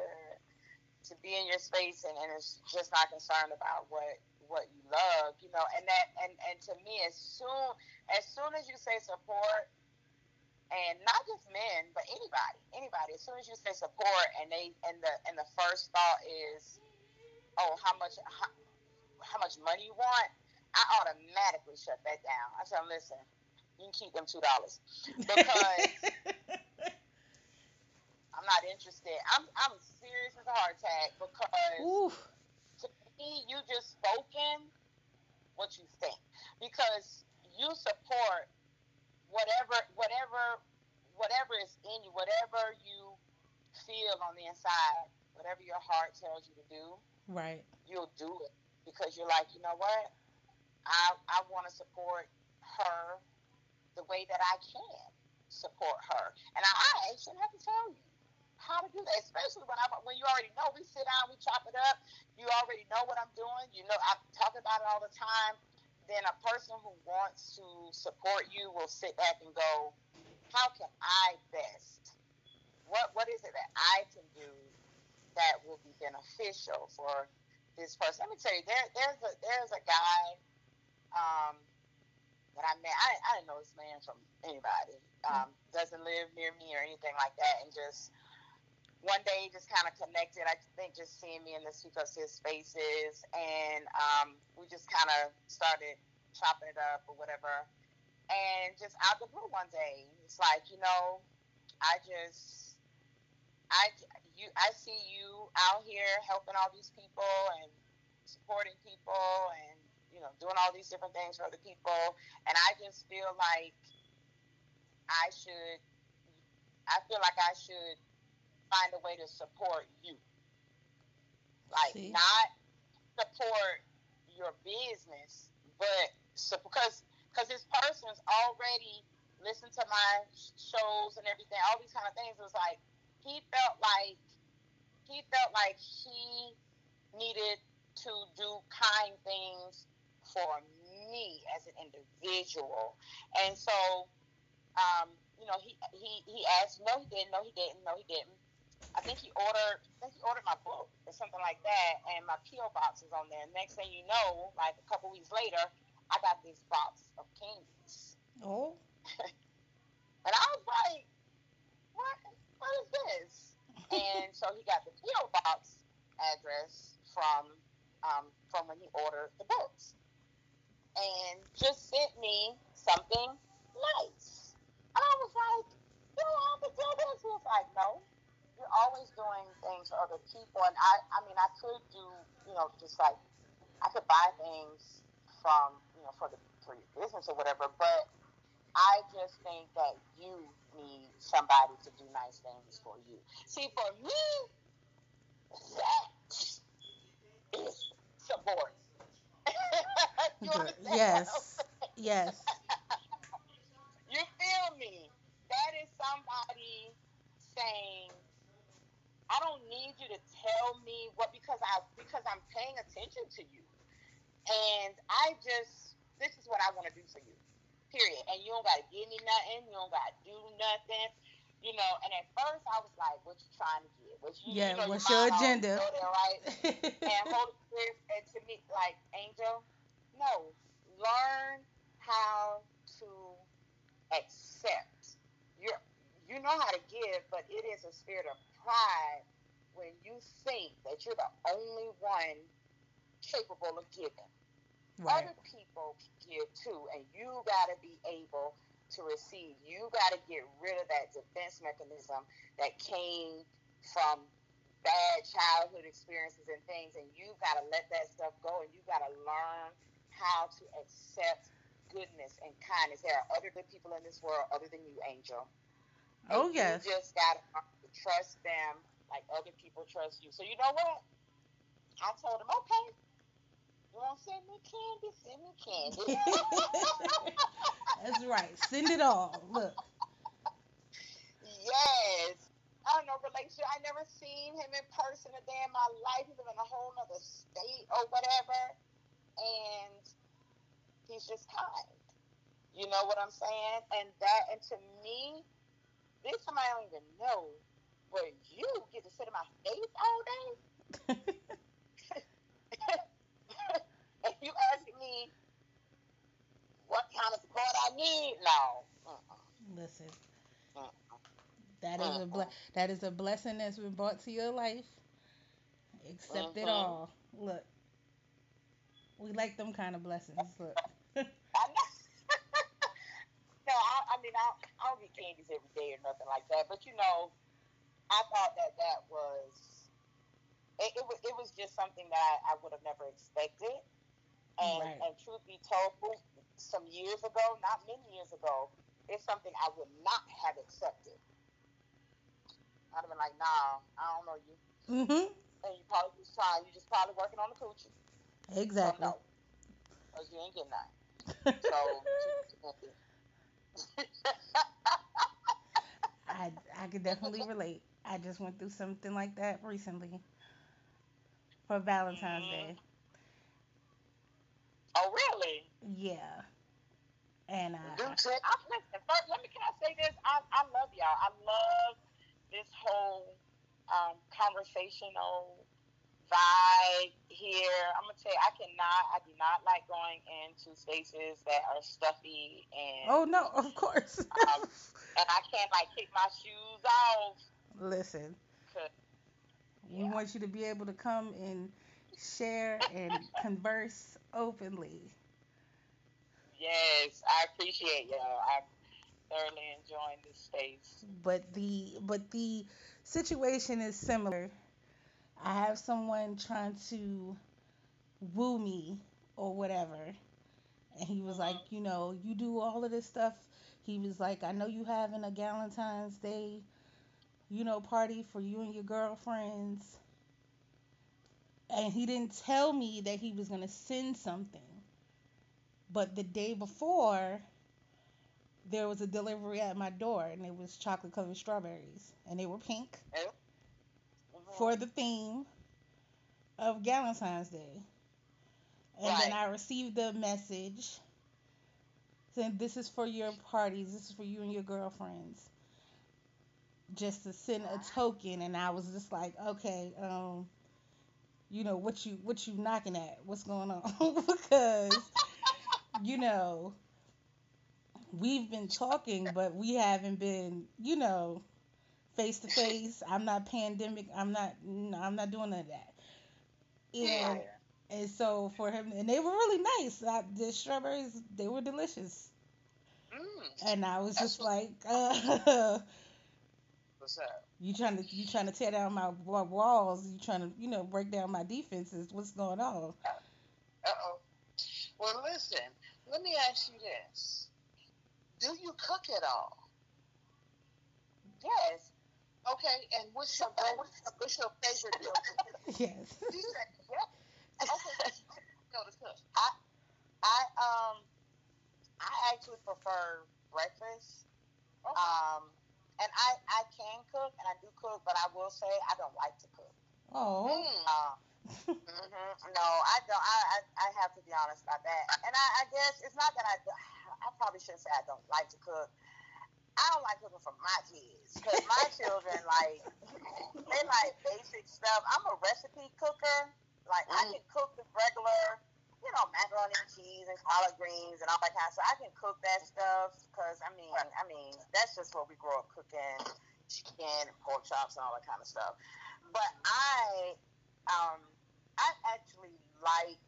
to be in your space and, and is just not concerned about what what you love, you know, and that and and to me, as soon as soon as you say support, and not just men, but anybody, anybody, as soon as you say support, and they and the and the first thought is, oh, how much how, how much money you want, I automatically shut that down. I tell them, listen, you can keep them two dollars because [laughs] I'm not interested. I'm I'm serious as a heart attack because Oof. to me you just spoken what you think because you support whatever whatever whatever is in you, whatever you feel on the inside, whatever your heart tells you to do, right, you'll do it because you're like, you know what, I I want to support her the way that I can support her, and I, I shouldn't have to tell you how to do that, especially when I when you already know. We sit down, we chop it up. You already know what I'm doing. You know I talk about it all the time. Then a person who wants to support you will sit back and go, "How can I best? What what is it that I can do that will be beneficial for this person?" Let me tell you, there there's a there's a guy. Um, that I met, I, I didn't know this man from anybody. Um, doesn't live near me or anything like that, and just one day just kind of connected. I think just seeing me in this because his spaces, and um, we just kind of started chopping it up or whatever. And just out of the blue one day, it's like you know, I just I you I see you out here helping all these people and supporting people and you know doing all these different things for other people, and I just feel like I should. I feel like I should find a way to support you. Like See? not support your business, but so, because because this person's already listened to my shows and everything, all these kind of things. It was like he felt like he felt like he needed to do kind things for me as an individual, and so um, you know he he he asked, no, he didn't, no, he didn't, no, he didn't. I think he ordered I think he ordered my book or something like that and my PO box is on there. Next thing you know, like a couple weeks later, I got this box of candies. Oh. [laughs] and I was like, What what is this? and so he got the PO box address from um, from when he ordered the books. And just sent me something nice. And I was like, you don't have to do this. He was like, no, you're always doing things for other people. And I, I mean, I could do, you know, just like I could buy things from, you know, for the for your business or whatever. But I just think that you need somebody to do nice things for you. See, for me, that is support. [laughs] yes. Yes. [laughs] you feel me? That is somebody saying, I don't need you to tell me what because I because I'm paying attention to you. And I just this is what I want to do for you. Period. And you don't gotta give me nothing, you don't gotta do nothing. You know, and at first I was like, What you trying to get? What you Yeah, you know, what's your agenda? There, right? [laughs] and Holy Spirit and to me like Angel, no. Learn how to accept. You're you know how to give, but it is a spirit of pride when you think that you're the only one capable of giving. right. other people give too, and you got to be able to receive. You got to get rid of that defense mechanism that came from bad childhood experiences and things, and you got to let that stuff go, and you got to learn how to accept goodness and kindness. There are other good people in this world other than you, Angel. Oh, and oh yes. You just got to trust them like other people trust you. So you know what? I told him, okay, you want to send me candy? Send me candy. [laughs] That's right. Send it all. Look. Yes. I don't know, relationship. I never seen him in person a day in my life. He live in a whole other state or whatever. And he's just kind. You know what I'm saying? And that, and to me, this time I don't even know, but you get to sit in my face all day. [laughs] and you asking me what kind of support I need? No. Listen. That is a ble- that is a blessing that's been brought to your life. Accept it mm-hmm. all. Look, we like them kind of blessings. Look. [laughs] no, I, I mean I, I don't get candies every day or nothing like that, but you know, I thought that that was it, it was it was just something that I, I would have never expected. And right. and truth be told, some years ago, not many years ago, it's something I would not have accepted. I'd have been like, nah, I don't know you. Mm-hmm. And you probably just trying, you just probably working on the coochie. Exactly. So, no, you ain't getting that. [laughs] so. [laughs] I I could definitely relate. I just went through something like that recently for Valentine's mm-hmm. Day. Oh really? Yeah. And Dude, I, listen, first, let me can I say this? I I love y'all. I love this whole um, conversational vibe here. I'm gonna tell you, I cannot, I do not like going into spaces that are stuffy and. Oh no, of course. um, and I can't like kick my shoes off. Listen. We yeah. want you to be able to come and share and [laughs] converse openly. Yes, I appreciate y'all. I'm thoroughly enjoying this space. But the but the situation is similar. I have someone trying to woo me or whatever. And he was like, mm-hmm. you know, you do all of this stuff. He was like, I know you having a Valentine's Day, you know, party for you and your girlfriends. And he didn't tell me that he was going to send something. But the day before, there was a delivery at my door and it was chocolate covered strawberries and they were pink oh. for the theme of Valentine's Day. And right. then I received a message saying this is for your parties, this is for you and your girlfriends. Just to send a token and I was just like, okay, um, you know, what you what you knocking at? What's going on? [laughs] because you know, we've been talking, but we haven't been, you know, face to face. I'm not pandemic. I'm not. No, I'm not doing none of that. Yeah. And so for him, and they were really nice. I, the strawberries, they were delicious. Mm. And I was just like, [laughs] uh, "What's up? You trying to you trying to tear down my walls? You trying to you know break down my defenses? What's going on?" Uh oh. Well, listen. Let me ask you this do you cook at all? Yes. Okay, and what's your what's, what's your favorite meal? [laughs] yes. yeah. Okay. Go to cook. I I um I actually prefer breakfast. Okay. Um and I I can cook and I do cook, but I will say I don't like to cook. Oh. Uh, mm-hmm. No, I don't. I, I I have to be honest about that. And I, I guess it's not that I I probably shouldn't say I don't like to cook. I don't like cooking for my kids because my [laughs] children like they like basic stuff. I'm a recipe cooker. Like mm. I can cook the regular, you know, macaroni and cheese and collard greens and all that kind of stuff. I can cook that stuff because I mean, I mean that's just what we grew up cooking, chicken and pork chops and all that kind of stuff. But I, um, I actually like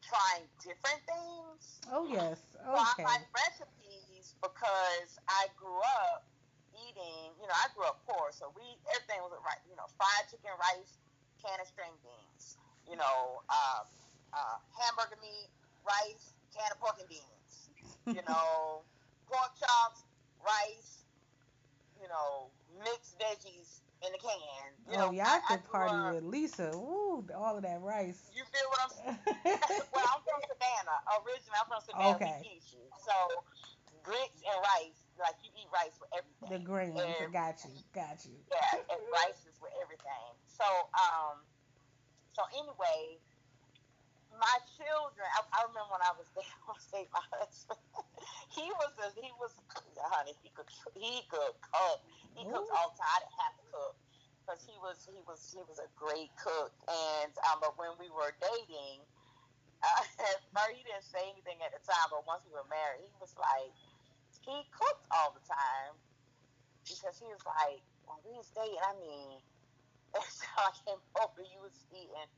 trying different things. Oh yes. So I Okay. like recipes because I grew up eating. You know, I grew up poor, so we everything was right. You know, fried chicken, rice, can of string beans. You know, um, uh, hamburger meat, rice, can of pork and beans. You [laughs] know, pork chops, rice. You know, mixed veggies in the can. You oh, know, y'all I, I could party up- with Lisa. Woo, all of that rice. You feel what I'm saying? [laughs] well, I'm from Savannah. Originally, I'm from Savannah. Okay. So, grits and rice, like you eat rice with everything. the And- got you. Got you. Yeah, and [laughs] rice is with everything. So, um, so anyway, my children. I, I remember when I was there. I was say my husband. he was a, he was honey. He could he could cook. He Ooh. all time. I didn't have to cook because he was he was he was a great cook. And um, but when we were dating, [laughs] uh, he didn't say anything at the time. But once we were married, he was like he cooked all the time because he was like when we was dating. I mean, every time I came over, you was eating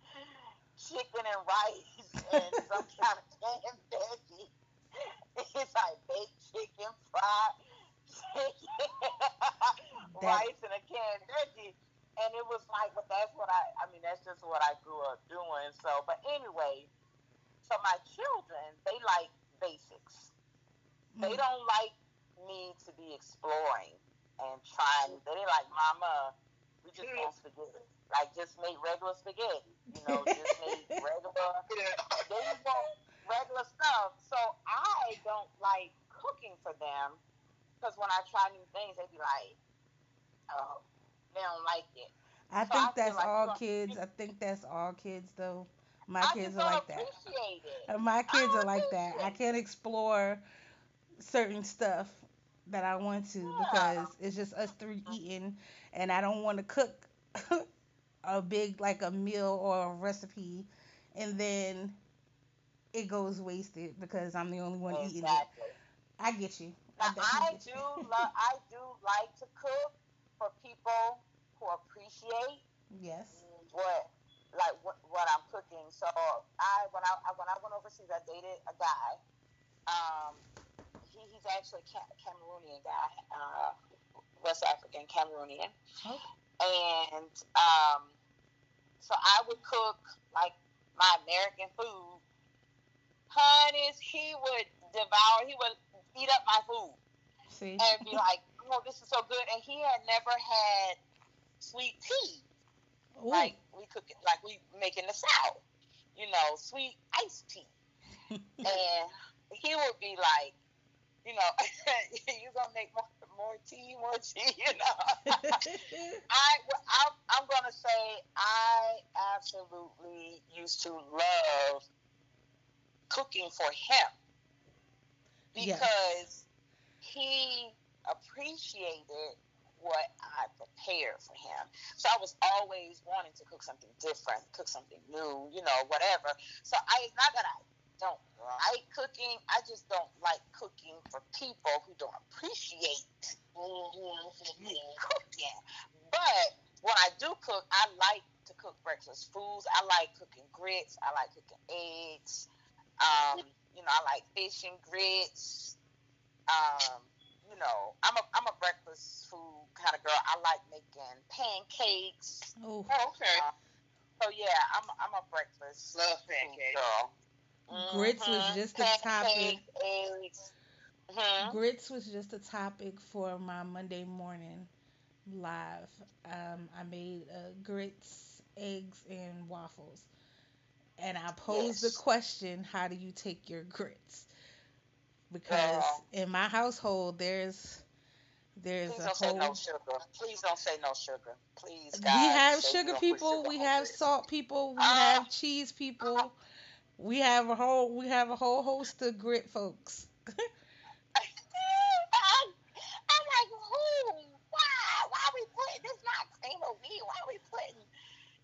chicken and rice and some kind of canned veggie. [laughs] It's like baked chicken, fried chicken, [laughs] rice, and a canned veggie. And it was like, but that's what I, I mean, that's just what I grew up doing. So, but anyway, so my children, they like basics. They Mm. don't like me to be exploring and trying. They like, Mama, we just want spaghetti. Like, just make regular spaghetti. You know, just make [laughs] regular. They want regular stuff. So I don't like cooking for them because when I try new things, they be like, oh, they don't like it. I So think feel that's like all kids. I think that's all kids though. My I kids just are don't like that. appreciate it. My kids don't are like that. I can't explore certain stuff that I want to because it's just us three eating, and I don't want to cook [laughs] a big like a meal or a recipe, and then it goes wasted because I'm the only one eating it. I get you. Now, I definitely do you. [laughs] love. I do like to cook for people who appreciate yes. what like what, what I'm cooking. So I when I I- when I went overseas, I dated a guy. Um, he, he's actually Cameroonian guy, uh, West African Cameroonian, Okay. and um, so I would cook like my American food. Honeys, he would devour. He would eat up my food See. and be like, [laughs] "Oh, this is so good." And he had never had sweet tea Ooh. like we cook it like we make in the south you know sweet iced tea [laughs] and he would be like you know [laughs] you're gonna make more, more tea more tea you know [laughs] I, I'm, I'm gonna say i absolutely used to love cooking for him Yes. because he appreciated what I prepared for him. So I was always wanting to cook something different, cook something new, you know, whatever. So I it's not that I don't like cooking. I just don't like cooking for people who don't appreciate me cooking. But when I do cook, I like to cook breakfast foods. I like cooking grits. I like cooking eggs. Um, you know, I like fish and grits. Um, you know, I'm a I'm a breakfast food kind of girl. I like making pancakes. oh, Oh, okay. So yeah, I'm I'm a breakfast Love food pancakes. girl. Grits was Mhm. just the topic. Mhm. Grits was just a topic for my Monday morning live. Um, I made uh, grits, eggs, and waffles. And I posed Yes. the question, how do you take your grits? Because Girl. in my household, there's there's Please a don't say no sugar. Please don't say no sugar. Please, we have sugar people, sugar we have salt people, we Ah. have cheese people, we have a whole we have a whole host of grit folks. [laughs] I'm, I'm like, who? Why? Why are we putting this? Not cream of wheat. Why are we putting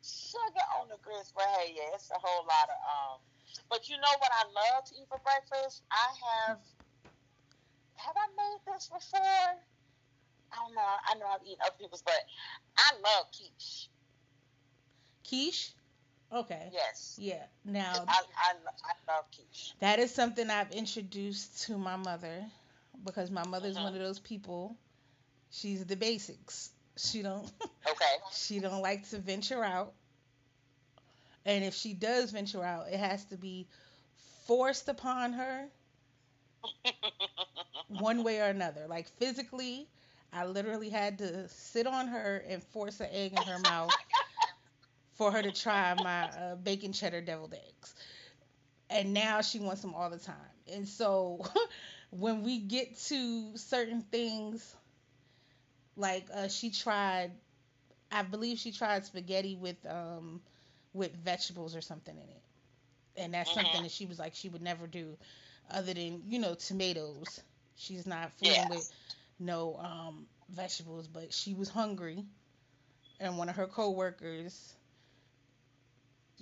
sugar on the grits? But hey, yeah, it's a whole lot of um. But you know what I love to eat for breakfast? I have. Have I made this before? I don't know. I know I've eaten other people's, but I love quiche. Quiche? Okay. Yes. Yeah. Now I, I, I love quiche. that is something I've introduced to my mother because my mother's Mhm. one of those people. She's the basics. She don't Okay. [laughs] she don't like to venture out. And if she does venture out, it has to be forced upon her [laughs] one way or another. Like physically, I literally had to sit on her and force an egg in her mouth for her to try my uh, bacon cheddar deviled eggs. And now she wants them all the time. And so [laughs] when we get to certain things, like uh, she tried, I believe she tried spaghetti with um with vegetables or something in it, and that's something Mhm. that she was like she would never do, other than you know tomatoes. She's not fooling Yeah. with no um vegetables, but she was hungry, and one of her coworkers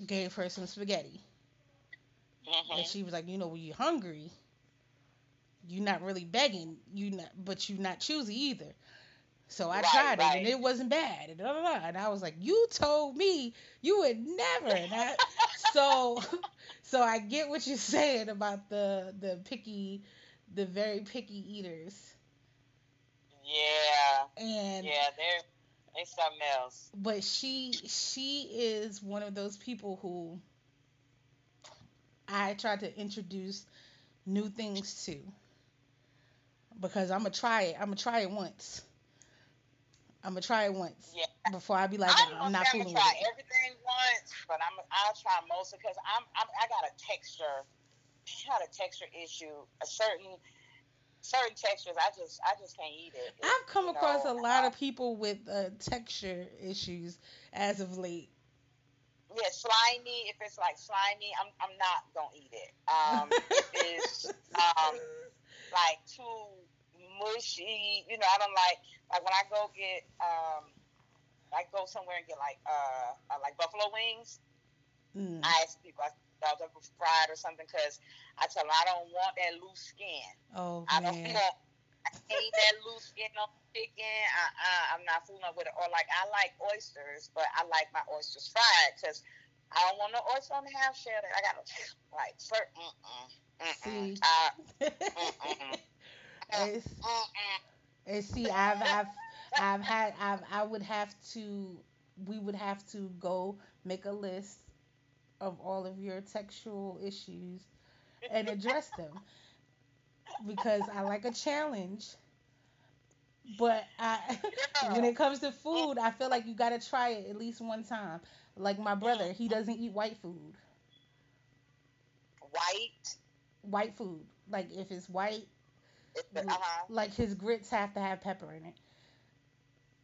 gave her some spaghetti, Mhm. and she was like, you know, when you're hungry, you're not really begging, you not, but you're not choosy either. So I Right, tried it, and it wasn't bad. And, da, da, da. and I was like, you told me you would never. I, [laughs] so, so I get what you're saying about the the picky, the very picky eaters. Yeah. And Yeah, they're they something else. but she she is one of those people who I try to introduce new things to because I'm gonna try it. I'm gonna try it once. I'm gonna try it once Yeah. before I be like, I gonna not fooling gonna with try it. everything once, but I'm I'll try most because I'm, I'm I got a texture, I got a texture issue. A certain certain textures, I just I just can't eat it. I've come You across know, a lot uh, of people with uh, texture issues as of late. Yeah, slimy. If it's like slimy, I'm I'm not gonna eat it. Um, if it's um like too mushy, you know, I don't like like when I go get um I go somewhere and get like uh, uh like buffalo wings. Mm. I ask people, I they were fried or something because I tell them I don't want that loose skin. Oh I don't want I hate that loose skin on chicken. Uh, uh, I'm not fooling with it. Or like I like oysters, but I like my oysters fried because I don't want no oyster on the half shell. I got to [sighs] like certain. Mm-mm, mm-mm, See. uh, [laughs] mm-mm, and, mm-mm. and see, I've I've I've had I've I would have to we would have to go make a list of all of your textual issues and address them because I like a challenge. But I, [laughs] when it comes to food, I feel like you gotta try it at least one time. Like my brother, he doesn't eat white food. White. White food, like if it's white, Uh huh. like his grits have to have pepper in it.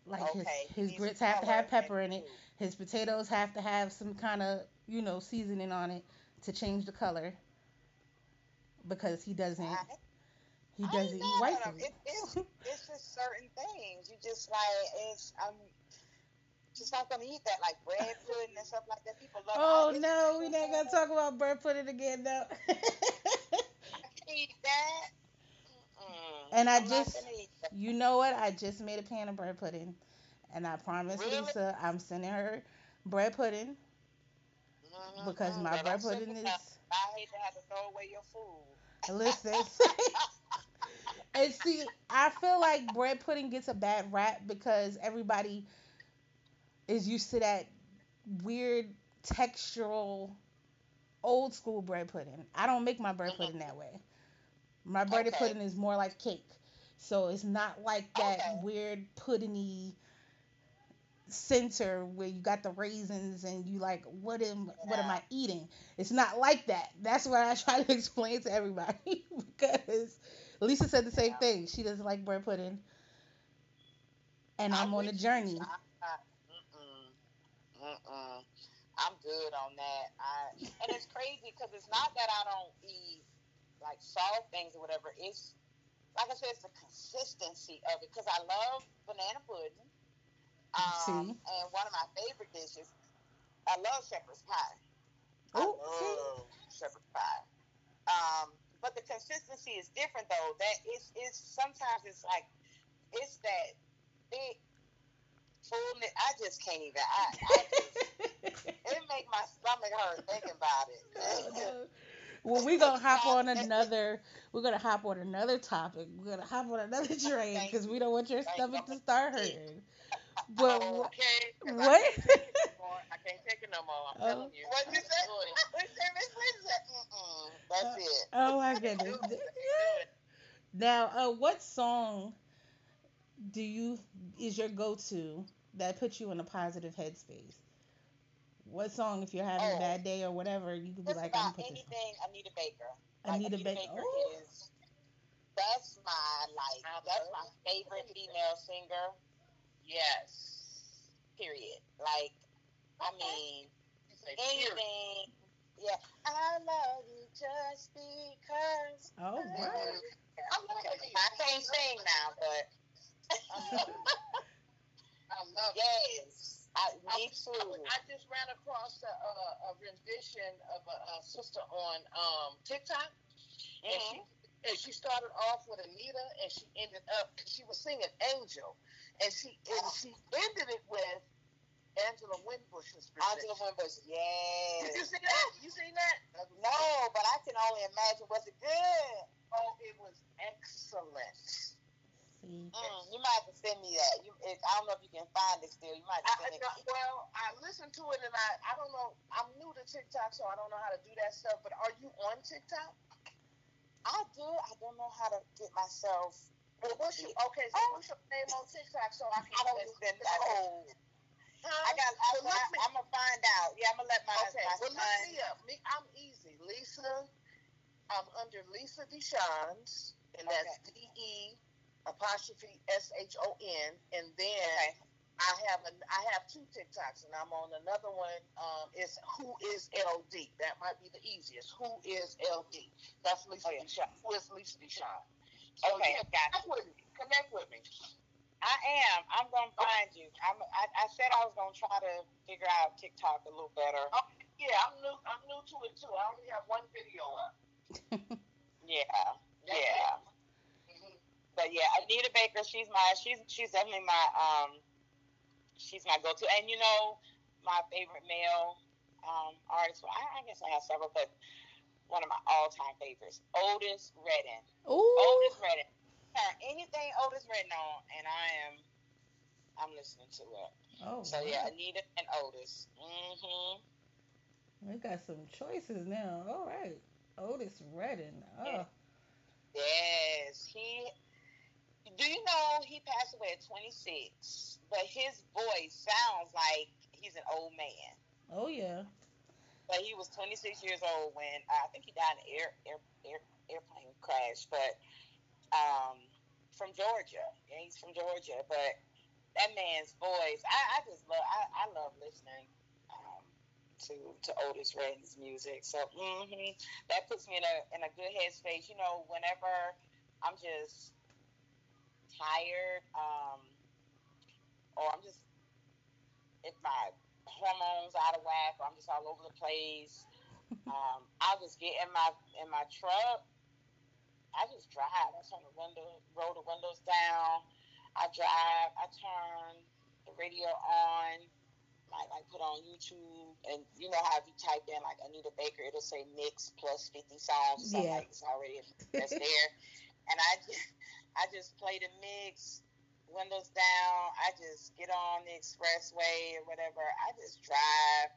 Like Okay. his his grits have to have pepper in it. His potatoes have to have some kind of you know seasoning on it to change the color. Because he doesn't I- he doesn't eat white food. It, it's, [laughs] it's just certain things. You just like it's I'm just not gonna eat that like bread [laughs] pudding and stuff like that. People love. Oh no, we so not gonna talk about bread pudding again though. [laughs] I can't eat that. Mm-mm. And I I'm not just- gonna eat that. you know what? I just made a pan of bread pudding, and I promised Really? Lisa I'm sending her bread pudding Mhm, because my But bread I'm pudding is. I hate to have to throw away your food. Listen. [laughs] [laughs] and see, I feel like bread pudding gets a bad rap because everybody is used to that weird textural old school bread pudding. I don't make my bread Mhm. pudding that way. My bread Okay. pudding is more like cake. So it's not like that Okay. weird puddingy center where you got the raisins and you like what am what am I eating? It's not like that. That's what I [laughs] try to explain to everybody [laughs] because Lisa said the same Yeah. thing. She doesn't like bread pudding. And I'm, on a journey. I'm mm-mm, mm-mm. I'm good on that. I and it's crazy because it's not that I don't eat like soft things or whatever. It's like I said, it's the consistency of it because I love banana pudding. Um, See? and one of my favorite dishes, I love shepherd's pie. Oh, I see? love shepherd's pie. Um, but the consistency is different though. That it's it's sometimes it's like it's that big fullness. I just can't even. I, I just, [laughs] it make my stomach stomach hurt thinking about it. Well, we're gonna hop on another. We're gonna hop on another topic. We're gonna hop on another [laughs] train because we don't want your stomach to start hurting. [laughs] But okay, 'cause what? I can't take it no more. I can't take it no more. I'm Oh. telling you. What you say? [laughs] What you say, Miss Lindsay? Mm-mm. That's it. Oh my goodness. Now, uh, what song do you is your go-to that puts you in a positive headspace? What song, if you're having a Oh. bad day or whatever, you could be Just like, I'm about gonna put this. anything Anita Baker. on. Anita Baker. Baker Ooh. is that's my like I that's my favorite female singer. Yes. Period. Like I mean You period. anything. Yeah, I love you just because. Oh, wow. I love it. I can't sing now, but I love it. I love yes, I, me I, too. I just ran across a, a, a rendition of a, a sister on um, TikTok, and she and she started off with Anita, and she ended up she was singing Angel, and she and she ended it with Angela Winbush's Angela. Winbush, Did you yes. see that? You seen? That No, but I can only imagine. Was it good? See. Mm, you might have to send me that. You, it, I don't know if you can find it still. You might have to send I, it. well, I listened to it and I, I don't know. I'm new to TikTok, so I don't know how to do that stuff. But are you on TikTok? I do. I don't know how to get myself. Well, what's your okay? So what's your name on TikTok so I can? I don't even know. I got. I, So look I, I'm gonna find out. Yeah, I'm gonna let my, Okay, my well look son. me up. Me, I'm easy. Lisa, I'm under Lisa De'Shon's, and that's D E apostrophe S H O N, and then Okay. I have an I have two TikToks, and I'm on another one. Um, it's Who is LD? That might be the easiest. Who is LD? That's Lisa Oh, yeah. De'Shon. Who is Lisa De'Shon? So Okay, yeah, got connect with me. Connect with me. I am. I'm gonna find you. I'm. I, I said I was gonna try to figure out TikTok a little better. Yeah, I'm new. I'm new to it too. I only have one video up. [laughs] Yeah. That's Yeah. Mhm. But yeah, Anita Baker, she's my she's she's definitely my um she's my go to. And you know, my favorite male um artist well, I, I guess I have several, but one of my all time favorites, Otis Redding. Ooh. Otis Redding. Turn anything Otis Redding on and I am I'm listening to it. Oh. So yeah, wow. Anita and Otis. Mhm. We got some choices now. All right. Otis Redding. Oh. Yes, he. Do you know he passed away at 26? But his voice sounds like he's an old man. Oh yeah. But he was 26 years old when uh, I think he died in an air, air, air, airplane crash. But um, from Georgia, yeah, he's from Georgia. But that man's voice, I, I just love. I, I love listening um, to to Otis Redding's music. So hmm that puts me in a in a good headspace. You know, whenever I'm just tired, um, or I'm just if my hormones out of whack, or I'm just all over the place. [laughs] Um, I'll just get in my in my truck. I just drive. I turn the window, roll the windows down. I drive. I turn the radio on. Like, like put on YouTube, and you know how if you type in like Anita Baker, it'll say mix plus fifty songs Yeah. like it's already that's there. And I just I just play the mix, windows down. I just get on the expressway or whatever. I just drive,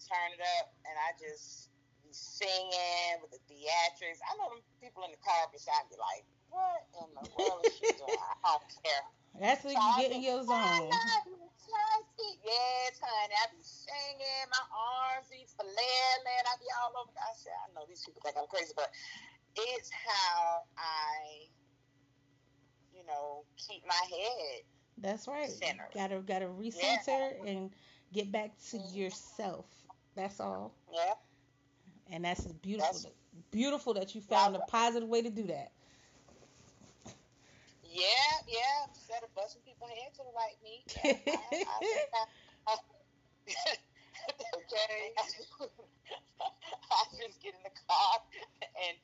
turn it up, and I just be singing with the theatrics. I know them people in the car beside me like, what in the world is she doing? I don't care. That's when So you get in your zone. love you, Chelsea. Yes, honey. I be singing, my arms be flailing. I be all over. I said, I know these people think I'm crazy, but it's how I, you know, keep my head. That's right. Center. Gotta gotta recenter and get back to yourself. That's all. Yeah. And that's beautiful. That's- beautiful that you found a positive way to do that. Yeah, yeah. Instead of busting people's head to the white meat. [laughs] Yeah, I, I, I, [laughs] okay. [laughs] I just get in the car and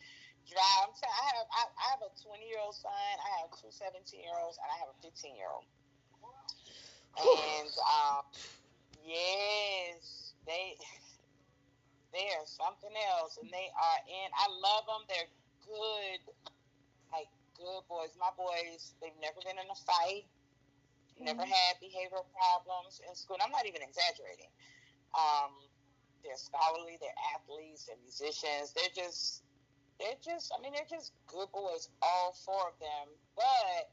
drive. I'm t- I have I, I have a 20 year old son. I have two 17 year olds, and I have a 15 year old. And um, yes, they [laughs] they're something else, and they are in. I love them. They're good, like good boys. My boys, they've never been in a fight. Never Mm-hmm. had behavioral problems in school. And I'm not even exaggerating. Um, they're scholarly. They're athletes. They're musicians. They're just, they're just. I mean, they're just good boys. All four of them, but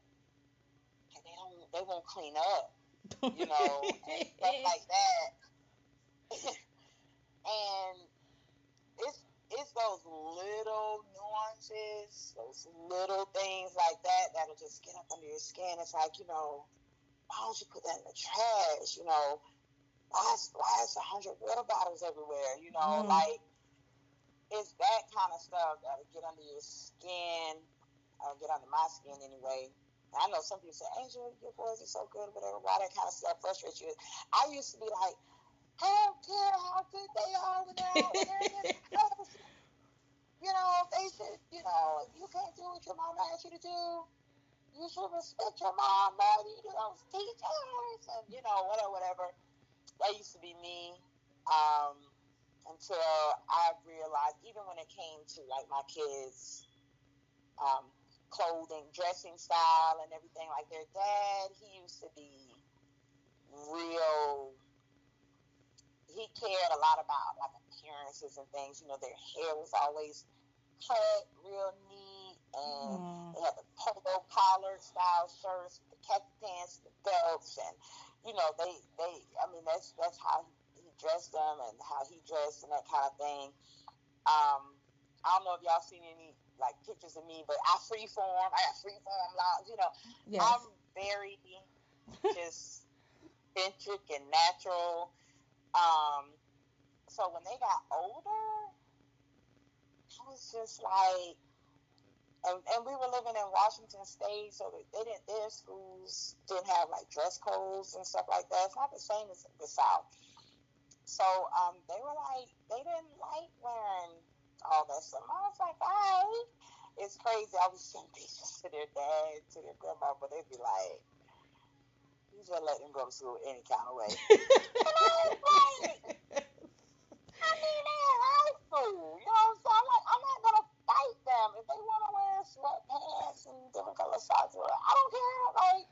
they don't. They won't clean up you know, and [laughs] stuff like that. [laughs] and it's it's those little nuances, those little things like that that'll just get up under your skin. It's like, you know, why don't you put that in the trash? You know, why is why is a hundred water bottles everywhere? You know, Mm. like it's that kind of stuff that'll get under your skin, or get under my skin anyway. I know some people say, Angel, your boys are so good, whatever, why that kind of stuff frustrates you. I used to be like, I don't care how good they are when they're out there [laughs] in this house. You know, they should, you know, you can't do what your mom asked you to do, you should respect your mom more you those teachers. And, you know, whatever, whatever. That used to be me. Um, until I realized, even when it came to like my kids' um, clothing, dressing style, and everything, like their dad, he used to be real. He cared a lot about like appearances and things. You know, their hair was always cut real neat, and Mm. they had the polo collar style shirts, the khaki pants, the belts, and you know they they. I mean that's that's how he dressed them and how he dressed and that kind of thing. Um, I don't know if y'all seen any like pictures of me, but I freeform. I got freeform lines. You know, Yes. I'm very just eccentric and natural. Um, so when they got older, I was just like, and, and we were living in Washington State, so they didn't. Their schools didn't have like dress codes and stuff like that. It's not the same as the South. So um, they were like, they didn't like wearing all that stuff. I was like, all right. It's crazy. I was sending pictures to their dad, to their grandma, but they'd be like, you just let them go to school any kind of way. [laughs] I mean, they're high school. You know what I'm saying? I'm like, I'm not gonna fight them if they want to wear sweatpants and different color socks. I don't care. Like,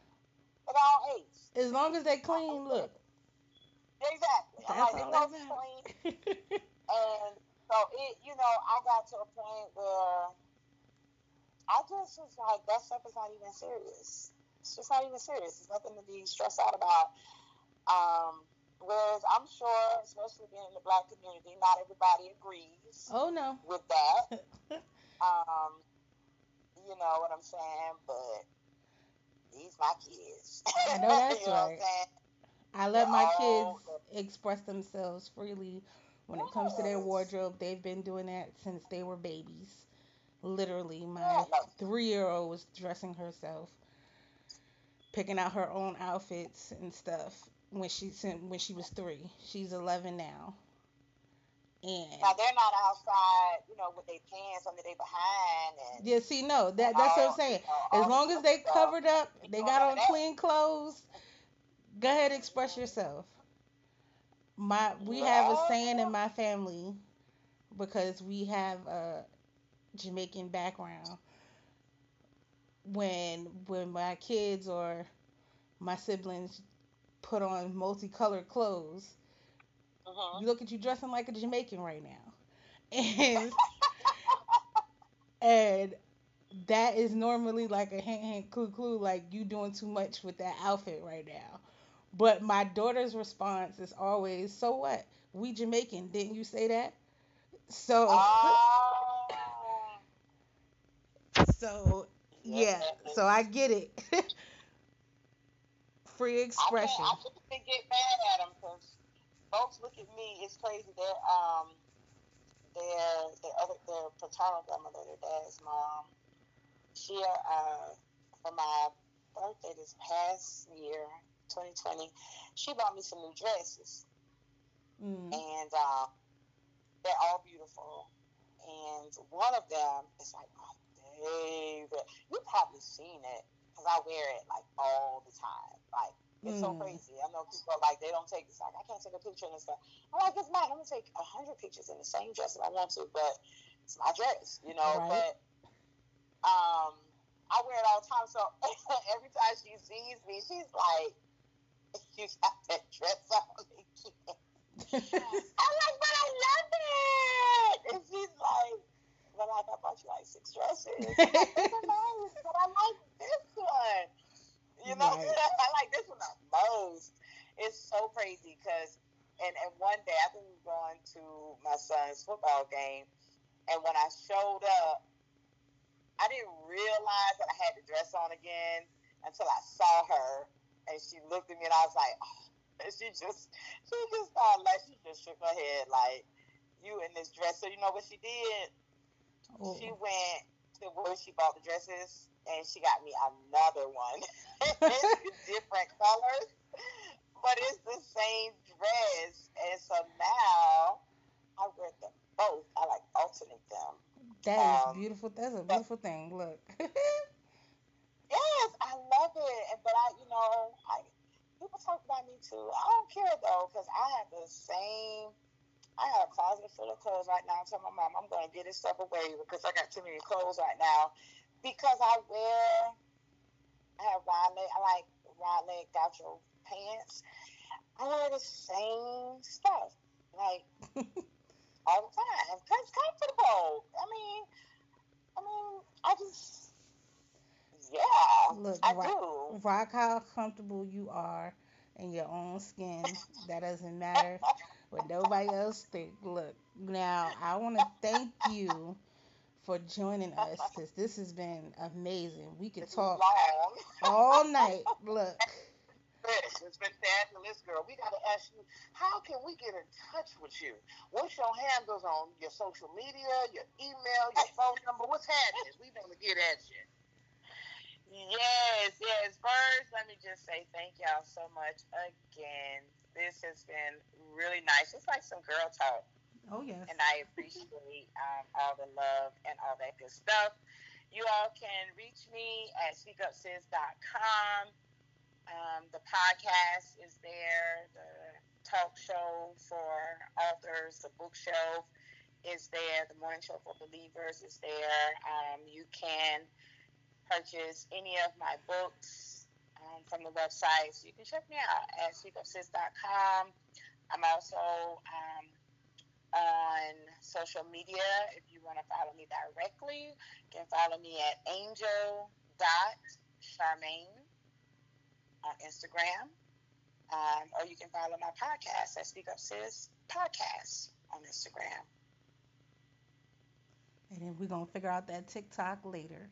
got all A's. As long as they clean, look. Exactly. That's like, all it was clean. And so it, you know, I got to a point where I just was like, that stuff is not even serious. It's just not even serious. It's nothing to be stressed out about. Um, whereas I'm sure, especially being in the black community, not everybody agrees oh no. with that. [laughs] Um, you know what I'm saying? But these my kids. I know that's [laughs] you know what I'm right. I let my kids express themselves freely when it comes to their wardrobe. They've been doing that since they were babies. Literally, my three year old was dressing herself, picking out her own outfits and stuff when she when she was three. She's eleven now. And Now they're not outside, you know, with their pants under their behind and yeah, see, no, that that's what I'm saying. As long as they covered up, they got on clean clothes. Go ahead, express yourself. My we have a saying in my family because we have a Jamaican background. When when my kids or my siblings put on multicolored clothes, Mhm. you look at you dressing like a Jamaican right now. [laughs] And [laughs] and that is normally like a hint hint clue clue like you doing too much with that outfit right now. But my daughter's response is always, "So what? We Jamaican, didn't you say that?" So Oh, [laughs] so yeah, so I get it. [laughs] Free I can't, expression. I can't get mad at them because folks look at me. It's crazy. Their um, their their other their paternal grandmother, their dad's mom. She uh, for my birthday this past year, 2020, she bought me some new dresses. Mm. and um, they're all beautiful. And one of them is like my favorite. You've probably seen it because I wear it like all the time. Like It's mm. so crazy. I know people are like they don't take. It's like I can't take a picture and stuff. I'm like it's mine. I'm gonna take a hundred pictures in the same dress if I want to, but it's my dress, you know. Right. But um, I wear it all the time. So [laughs] every time she sees me, she's like, "You got that dress on again." [laughs] I'm like, but I love it. And she's like, but like I bought you like six dresses. [laughs] nice, but I like this one. You know, right. [laughs] I like this one the most. It's so crazy because, and, and one day I think we were going to my son's football game, and when I showed up, I didn't realize that I had the dress on again until I saw her, and she looked at me, and I was like, oh. And she just, she just thought like she just shook her head like, you in this dress. So you know what she did? Oh. She went to where she bought the dresses and she got me another one. [laughs] different colors, but it's the same dress. And so now I wear them both. I like alternate them. That um, is beautiful. That's a beautiful thing. Look. [laughs] yes, I love it. But I, you know, I people talk about me too. I don't care though, because I have the same. I have a closet full of clothes right now. I tell my mom I'm going to get this stuff away because I got too many clothes right now because I wear, I have wide leg, I like wide leg gaucho pants. I wear the same stuff, like [laughs] all the time, because it's comfortable. I mean, I mean, I just, yeah, Look, I rock, do. Rock how comfortable you are in your own skin. that doesn't matter what nobody else think. Look, now I want to thank you for joining us because this has been amazing. We could talk all night. Look. It's been fabulous, girl. We got to ask you, how can we get in touch with you? What's your handles on your social media, your email, your phone number? What's happening? We want to get at you. Yes, yes. First, let me just say thank y'all so much again. This has been really nice. It's like some girl talk. Oh, yes. And I appreciate um, all the love and all that good stuff. You all can reach me at speakupsis.com. Um, the podcast is there. The talk show for authors, the bookshelf is there. The morning show for believers is there. Um, you can purchase any of my books um, from the website. You can check me out at speakupsis.com. I'm also um, on social media. If you want to follow me directly, you can follow me at angel.charmaine on Instagram. Um, or you can follow my podcast at Speak Up Sis Podcast on Instagram. And then we're going to figure out that TikTok later.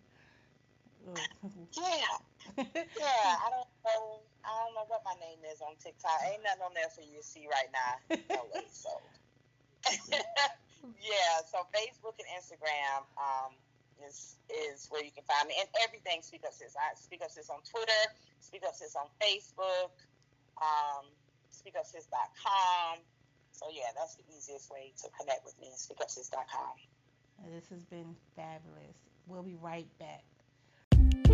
Yeah. [laughs] yeah, I don't know. I don't know what my name is on TikTok. Ain't nothing on there for you to see right now. No way, so. [laughs] yeah, so Facebook and Instagram um, is is where you can find me, and everything Speak Up Sis. I Speak Up Sis on Twitter, Speak Up Sis on Facebook, um, SpeakUpSis.com. So yeah, that's the easiest way to connect with me. SpeakUpSis.com. This has been fabulous. We'll be right back.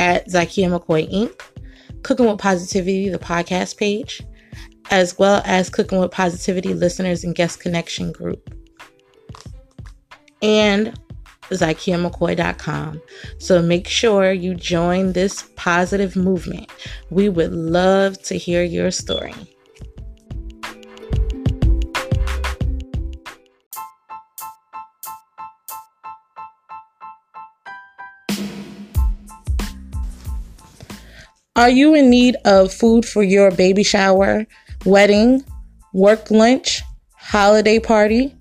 at Zykia McCoy Inc., Cooking with Positivity, the podcast page, as well as Cooking with Positivity listeners and guest connection group. And ZykiaMcCoy.com. So make sure you join this positive movement. We would love to hear your story. Are you in need of food for your baby shower? wedding, work lunch, holiday party,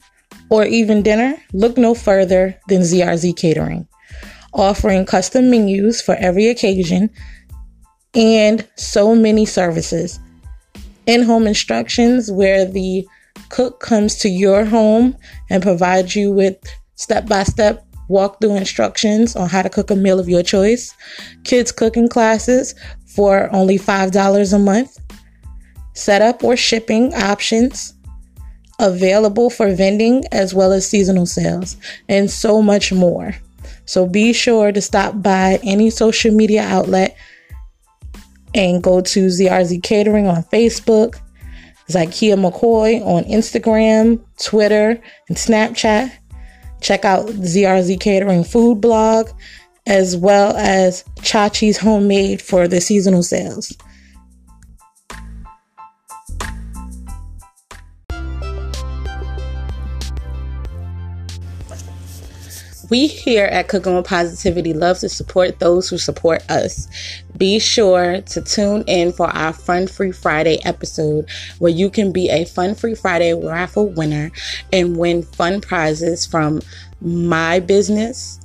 or even dinner, look no further than ZRZ Catering, offering custom menus for every occasion and so many services. in home instructions where the cook comes to your home and provides you with step by step walkthrough instructions on how to cook a meal of your choice, kids cooking classes for only $5 a month, setup or shipping options available for vending as well as seasonal sales, and so much more. So be sure to stop by any social media outlet and go to ZRZ Catering on Facebook, Zykia McCoy on Instagram, Twitter, and Snapchat. Check out ZRZ Catering food blog as well as Chachi's Homemade for the seasonal sales. We here at Cooking with Positivity love to support those who support us. Be sure to tune in for our Fun Free Friday episode where you can be a Fun Free Friday raffle winner and win fun prizes from my business,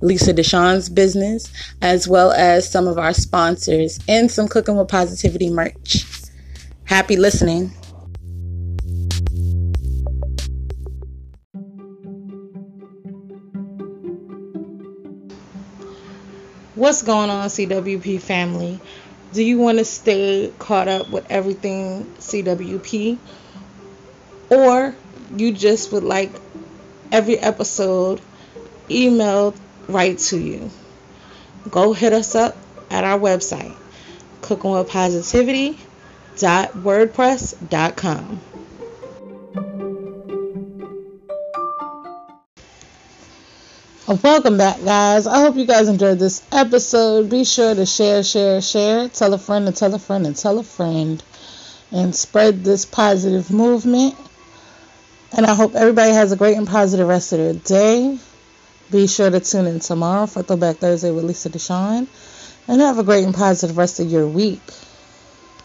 Lisa De'Shon's business, as well as some of our sponsors and some Cooking with Positivity merch. Happy listening. What's going on, CWP family? Do you want to stay caught up with everything CWP? Or you just would like every episode emailed right to you? Go hit us up at our website, cookingwithpositivity.wordpress.com. Welcome back, guys. I hope you guys enjoyed this episode. Be sure to share, share, share. Tell a friend and tell a friend and tell a friend. And spread this positive movement. And I hope everybody has a great and positive rest of their day. Be sure to tune in tomorrow for Throwback Thursday with Lisa De'Shon. And have a great and positive rest of your week.